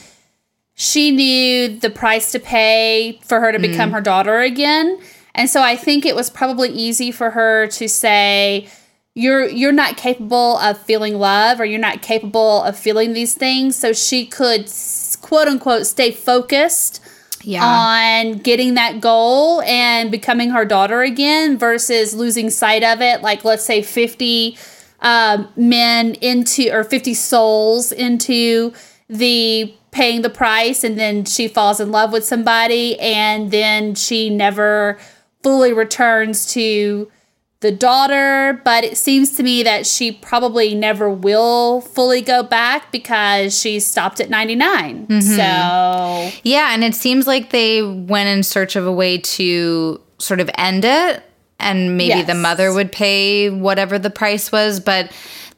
she knew the price to pay for her to become her daughter again. And so I think it was probably easy for her to say you're you're not capable of feeling love or you're not capable of feeling these things so she could quote unquote stay focused Yeah. on getting that goal and becoming her daughter again versus losing sight of it like let's say 50 um, men into or 50 souls into the paying the price and then she falls in love with somebody and then she never fully returns to the daughter. But it seems to me that she probably never will fully go back because she stopped at 99 mm-hmm. so Yeah, and it seems like they went in search of a way to sort of end it, and maybe the mother would pay whatever the price was. But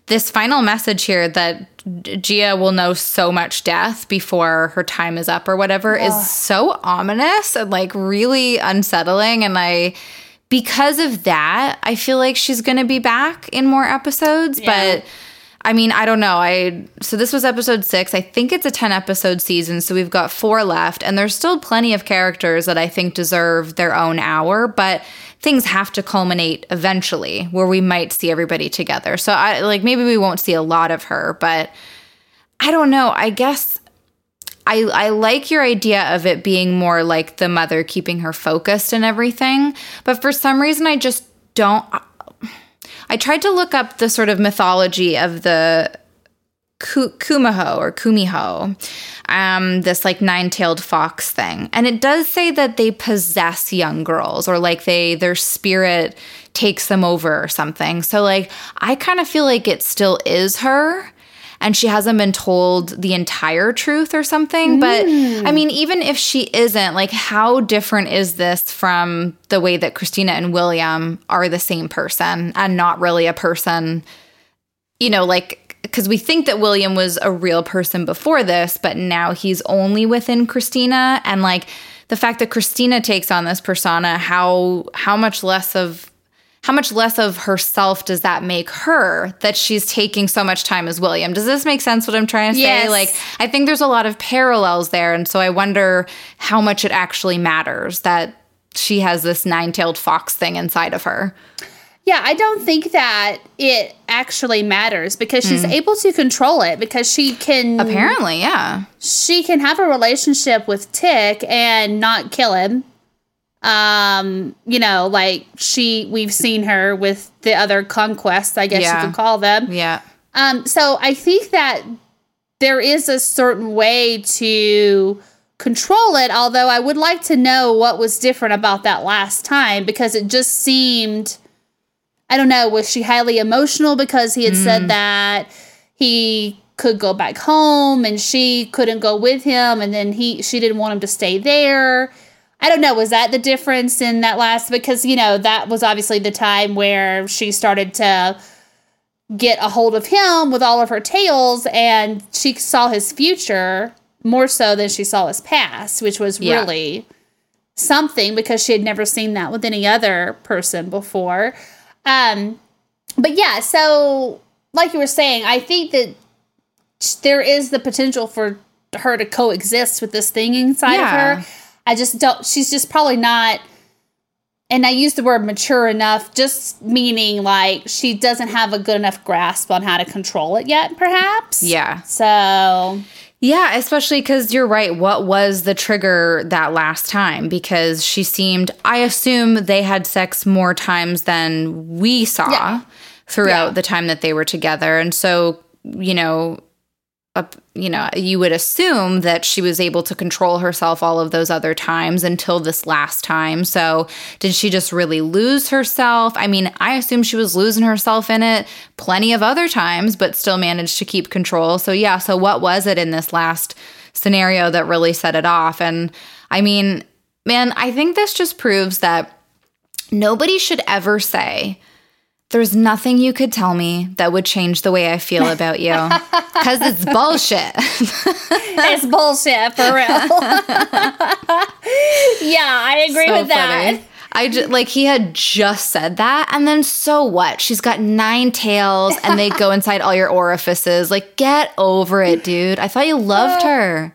this final message here that Gia will know so much death before her time is up or whatever is so ominous and like really unsettling. And I, because of that, I feel like she's going to be back in more episodes, Yeah. but. I mean, I don't know. I so this was episode 6. I think it's a 10 episode season, so we've got 4 left and there's still plenty of characters that I think deserve their own hour, but things have to culminate eventually where we might see everybody together. So I like maybe we won't see a lot of her, but I don't know. I guess I I like your idea of it being more like the mother keeping her focused and everything, but for some reason I just don't I tried to look up the sort of mythology of the Ku- Kumiho or Kumiho, um, this like nine-tailed fox thing, and it does say that they possess young girls or like they their spirit takes them over or something. So like I kind of feel like it still is her. And she hasn't been told the entire truth or something. But I mean, even if she isn't, like, how different is this from the way that Christina and William are the same person and not really a person you know, like because we think that William was a real person before this, but now he's only within Christina, and like the fact that Christina takes on this persona, how how much less of how much less of herself does that make her that she's taking so much time as William? Does this make sense what I'm trying to say? Yes. Like I think there's a lot of parallels there, and so I wonder how much it actually matters that she has this nine-tailed fox thing inside of her. Yeah, I don't think that it actually matters because she's able to control it because she can Apparently, yeah. she can have a relationship with Tick and not kill him. Um, you know, like she we've seen her with the other conquests, I guess Yeah. you could call them. Yeah. Um, so I think that there is a certain way to control it, although I would like to know what was different about that last time because it just seemed I don't know, was she highly emotional because he had said hmm. that he could go back home and she couldn't go with him and then he she didn't want him to stay there. I don't know, was that the difference in that last because you know, that was obviously the time where she started to get a hold of him with all of her tales and she saw his future more so than she saw his past, which was Yeah. really something because she had never seen that with any other person before. Um but yeah, so like you were saying, I think that there is the potential for her to coexist with this thing inside Yeah. of her. I just don't she's just probably not and I use the word mature enough, just meaning like she doesn't have a good enough grasp on how to control it yet, perhaps. Yeah. So Yeah, especially because you're right. What was the trigger that last time? Because she seemed, I assume they had sex more times than we saw Yeah. throughout Yeah. the time that they were together. And so, you know, you know, you would assume that she was able to control herself all of those other times until this last time. So, did she just really lose herself? I mean, I assume she was losing herself in it plenty of other times, but still managed to keep control. So, yeah, so what was it in this last scenario that really set it off? And I mean, man, I think this just proves that nobody should ever say There's nothing you could tell me that would change the way I feel about you. <laughs> Because it's bullshit. <laughs> it's bullshit for real. <laughs> yeah, I agree so with that. Funny. I just like he had just said that, and then so what? She's got nine tails, and they go inside all your orifices. Like, get over it, dude. I thought you loved her.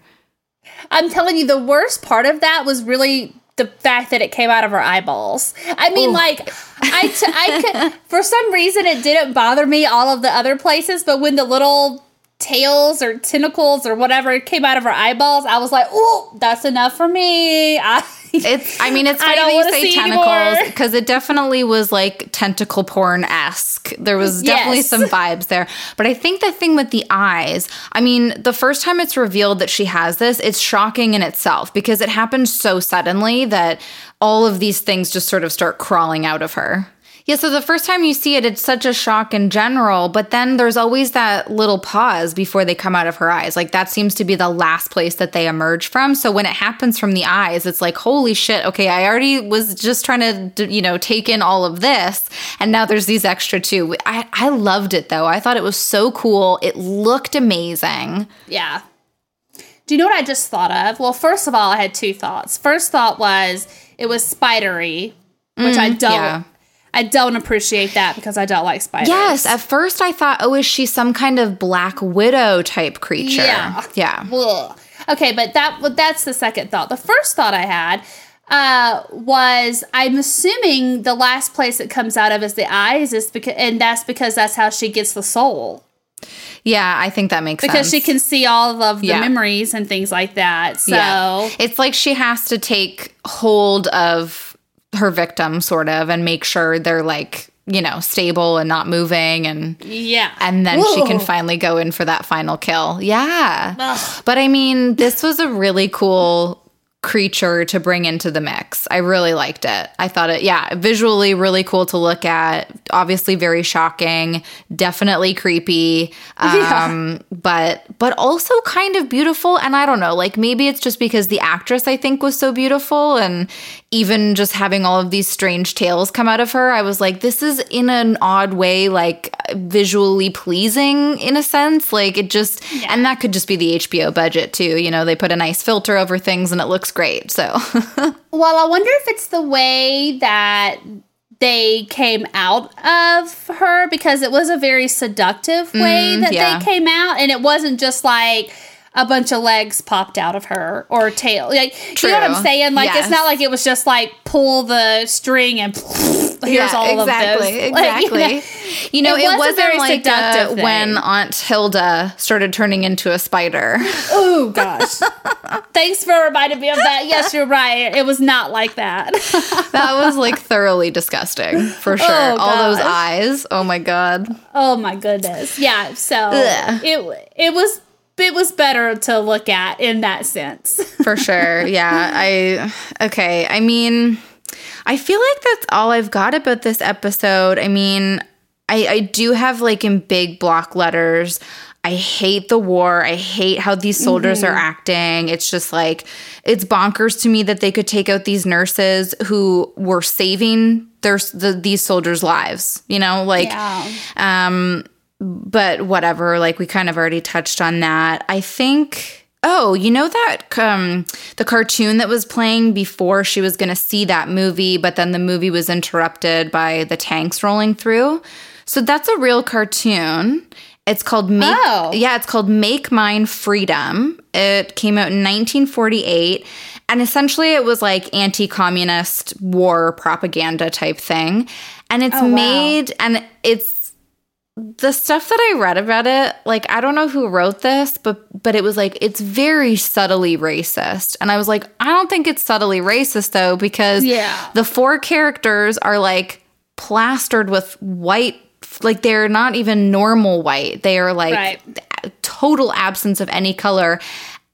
I'm telling you, the worst part of that was really the fact that it came out of her eyeballs. I mean, Ooh. like, I, t- I could, <laughs> for some reason, it didn't bother me all of the other places, but when the little tails or tentacles or whatever came out of her eyeballs, I was like, oh, that's enough for me. <laughs> I, <laughs> it's, I mean, it's funny that you say tentacles because it definitely was like tentacle porn esque. There was definitely yes. some <laughs> vibes there. But I think the thing with the eyes, I mean, the first time it's revealed that she has this, it's shocking in itself because it happened so suddenly that all of these things just sort of start crawling out of her. Yeah, so the first time you see it, it's such a shock in general, but then there's always that little pause before they come out of her eyes. Like that seems to be the last place that they emerge from. So when it happens from the eyes, it's like, holy shit, okay, I already was just trying to, you know, take in all of this. And now there's these extra two. I, I loved it though. I thought it was so cool. It looked amazing. Yeah. Do you know what I just thought of? Well, first of all, I had two thoughts. First thought was it was spidery, which mm, I don't yeah. I don't appreciate that because I don't like spiders. Yes, at first I thought, oh, is she some kind of black widow type creature? Yeah, yeah. Ugh. Okay, but that that's the second thought. The first thought I had uh, was I'm assuming the last place it comes out of is the eyes, is because, and that's because that's how she gets the soul. Yeah, I think that makes sense. because sense. she can see all of the yeah. memories and things like that. So yeah. it's like she has to take hold of her victim sort of and make sure they're like you know stable and not moving and yeah and then Whoa. she can finally go in for that final kill yeah Ugh. but i mean this was a really cool creature to bring into the mix. I really liked it. I thought it, yeah, visually really cool to look at. Obviously, very shocking, definitely creepy, <laughs> um, yeah. but but also kind of beautiful. And I don't know, like maybe it's just because the actress I think was so beautiful, and even just having all of these strange tails come out of her, I was like, this is in an odd way, like visually pleasing in a sense. Like it just, yeah. and that could just be the HBO budget too. You know, they put a nice filter over things and it looks great. So, <laughs> well, I wonder if it's the way that they came out of her because it was a very seductive way mm, that yeah. they came out, and it wasn't just like a bunch of legs popped out of her or tail. Like, True. you know what I'm saying? Like, yes. it's not like it was just like pull the string and <laughs> here's yeah, all exactly, of this. Exactly. <laughs> Like, you know, you know it, it wasn't very like uh, when Aunt Hilda started turning into a spider. <laughs> Oh gosh! Thanks for reminding me of that. Yes, you're right. It was not like that. that was like thoroughly disgusting for sure. Oh, all those eyes. Oh my god. Oh my goodness. Yeah. So Ugh. it it was it was better to look at in that sense. For sure. Yeah. I okay. I mean, I feel like that's all I've got about this episode. I mean, I, I do have like in big block letters. I hate the war. I hate how these soldiers mm-hmm. are acting. It's just like it's bonkers to me that they could take out these nurses who were saving their the, these soldiers' lives. You know, like yeah. um but whatever, like we kind of already touched on that. I think Oh, you know that um, the cartoon that was playing before she was going to see that movie, but then the movie was interrupted by the tanks rolling through. So that's a real cartoon. It's called Make. Oh. Yeah, it's called Make Mine Freedom. It came out in 1948, and essentially it was like anti-communist war propaganda type thing. And it's oh, wow. made, and it's the stuff that I read about it, like I don't know who wrote this, but but it was like it's very subtly racist. And I was like, I don't think it's subtly racist though because yeah. the four characters are like plastered with white like they're not even normal white. They are like right. total absence of any color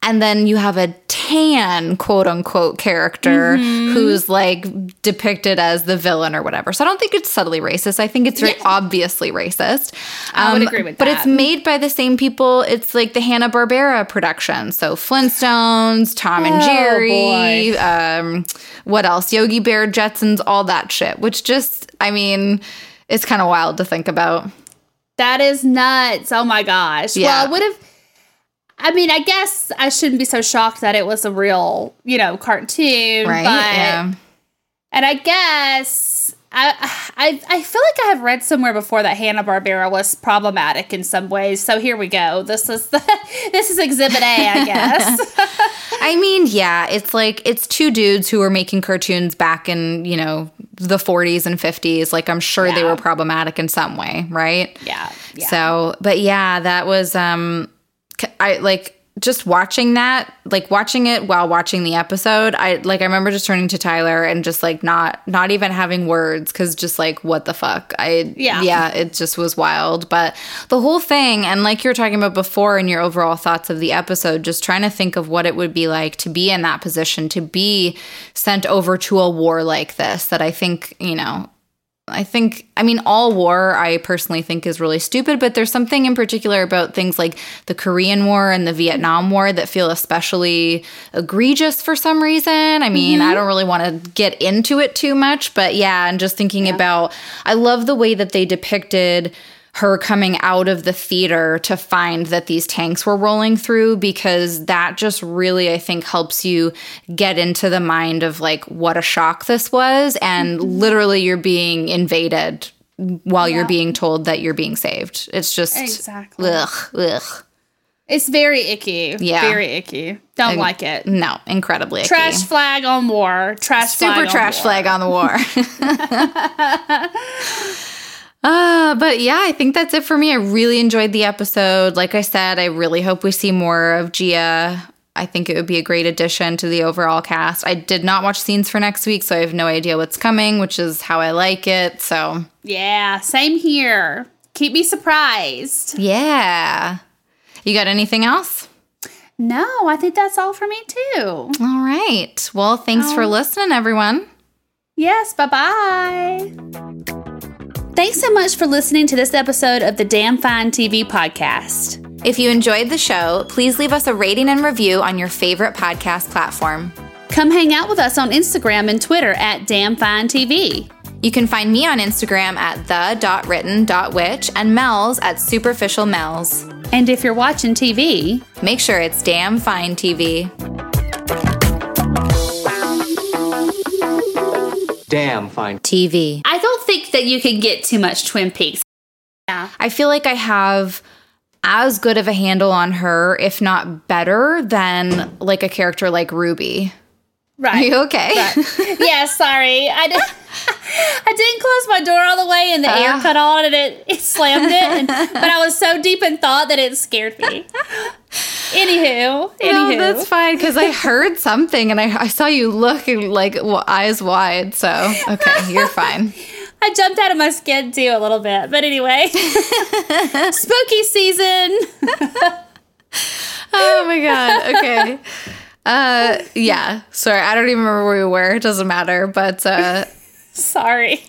and then you have a tan quote unquote character mm-hmm. who's like depicted as the villain or whatever. So I don't think it's subtly racist. I think it's very yeah. obviously racist. Um, I would um, agree with but that. But it's made by the same people. It's like the Hanna Barbera production. So Flintstones, Tom and oh, Jerry, um, what else? Yogi Bear, Jetsons, all that shit. Which just, I mean it's kind of wild to think about. That is nuts. Oh my gosh. Yeah. Well, what if I mean, I guess I shouldn't be so shocked that it was a real, you know, cartoon. Right? But, yeah. And I guess I, I I feel like I have read somewhere before that Hanna Barbera was problematic in some ways. So here we go. This is the <laughs> this is Exhibit A, I guess. <laughs> I mean, yeah, it's like it's two dudes who were making cartoons back in, you know, the 40s and 50s. Like I'm sure they were problematic in some way, right? yeah. Yeah. So, but yeah, that was um I like just watching that, like watching it while watching the episode. I like I remember just turning to Tyler and just like not not even having words cuz just like what the fuck. I Yeah. yeah, it just was wild, but the whole thing and like you were talking about before in your overall thoughts of the episode, just trying to think of what it would be like to be in that position, to be sent over to a war like this that I think, you know, I think, I mean, all war I personally think is really stupid, but there's something in particular about things like the Korean War and the Vietnam War that feel especially egregious for some reason. I mean, mm-hmm. I don't really want to get into it too much, but yeah, and just thinking about, I love the way that they depicted her coming out of the theater to find that these tanks were rolling through because that just really I think helps you get into the mind of like what a shock this was and <laughs> literally you're being invaded while you're being told that you're being saved. It's just Exactly. ugh, ugh. It's very icky. Yeah. Very icky. Don't like it. No, incredibly icky. Trash flag on war. Trash flag super on trash war. flag on the war. <laughs> <laughs> Uh, but yeah, I think that's it for me. I really enjoyed the episode. Like I said, I really hope we see more of Ji-Ah. I think it would be a great addition to the overall cast. I did not watch scenes for next week, so I have no idea what's coming, which is how I like it. So, Yeah, same here. Keep me surprised. yeah. You got anything else? No, I think that's all for me too. All right. Well, thanks for listening, everyone. Yes, bye bye. Thanks so much for listening to this episode of the Damn Fine TV podcast. If you enjoyed the show, please leave us a rating and review on your favorite podcast platform. Come hang out with us on Instagram and Twitter at Damn Fine TV. You can find me on Instagram at the.written.witch and Mel's at superficial Mel's. And if you're watching TV, Make sure it's damn fine TV. Damn fine. TV. I don't think that you can get too much Twin Peaks. Yeah. I feel like I have as good of a handle on her, if not better, than like a character like Ruby. Right. Are Right. you okay? yeah, sorry. I did <laughs> I didn't close my door all the way and the air Ah. cut on and it, it slammed it. And, but I was so deep in thought that it scared me. Anywho, anywho. No, that's fine because I heard something and I, I saw you look like w- eyes wide. So, okay, you're fine. <laughs> I jumped out of my skin too a little bit. But anyway, <laughs> spooky season. Oh my God. Okay. Uh, yeah. Sorry. I don't even remember where we were. It doesn't matter. But, uh, <laughs> Sorry.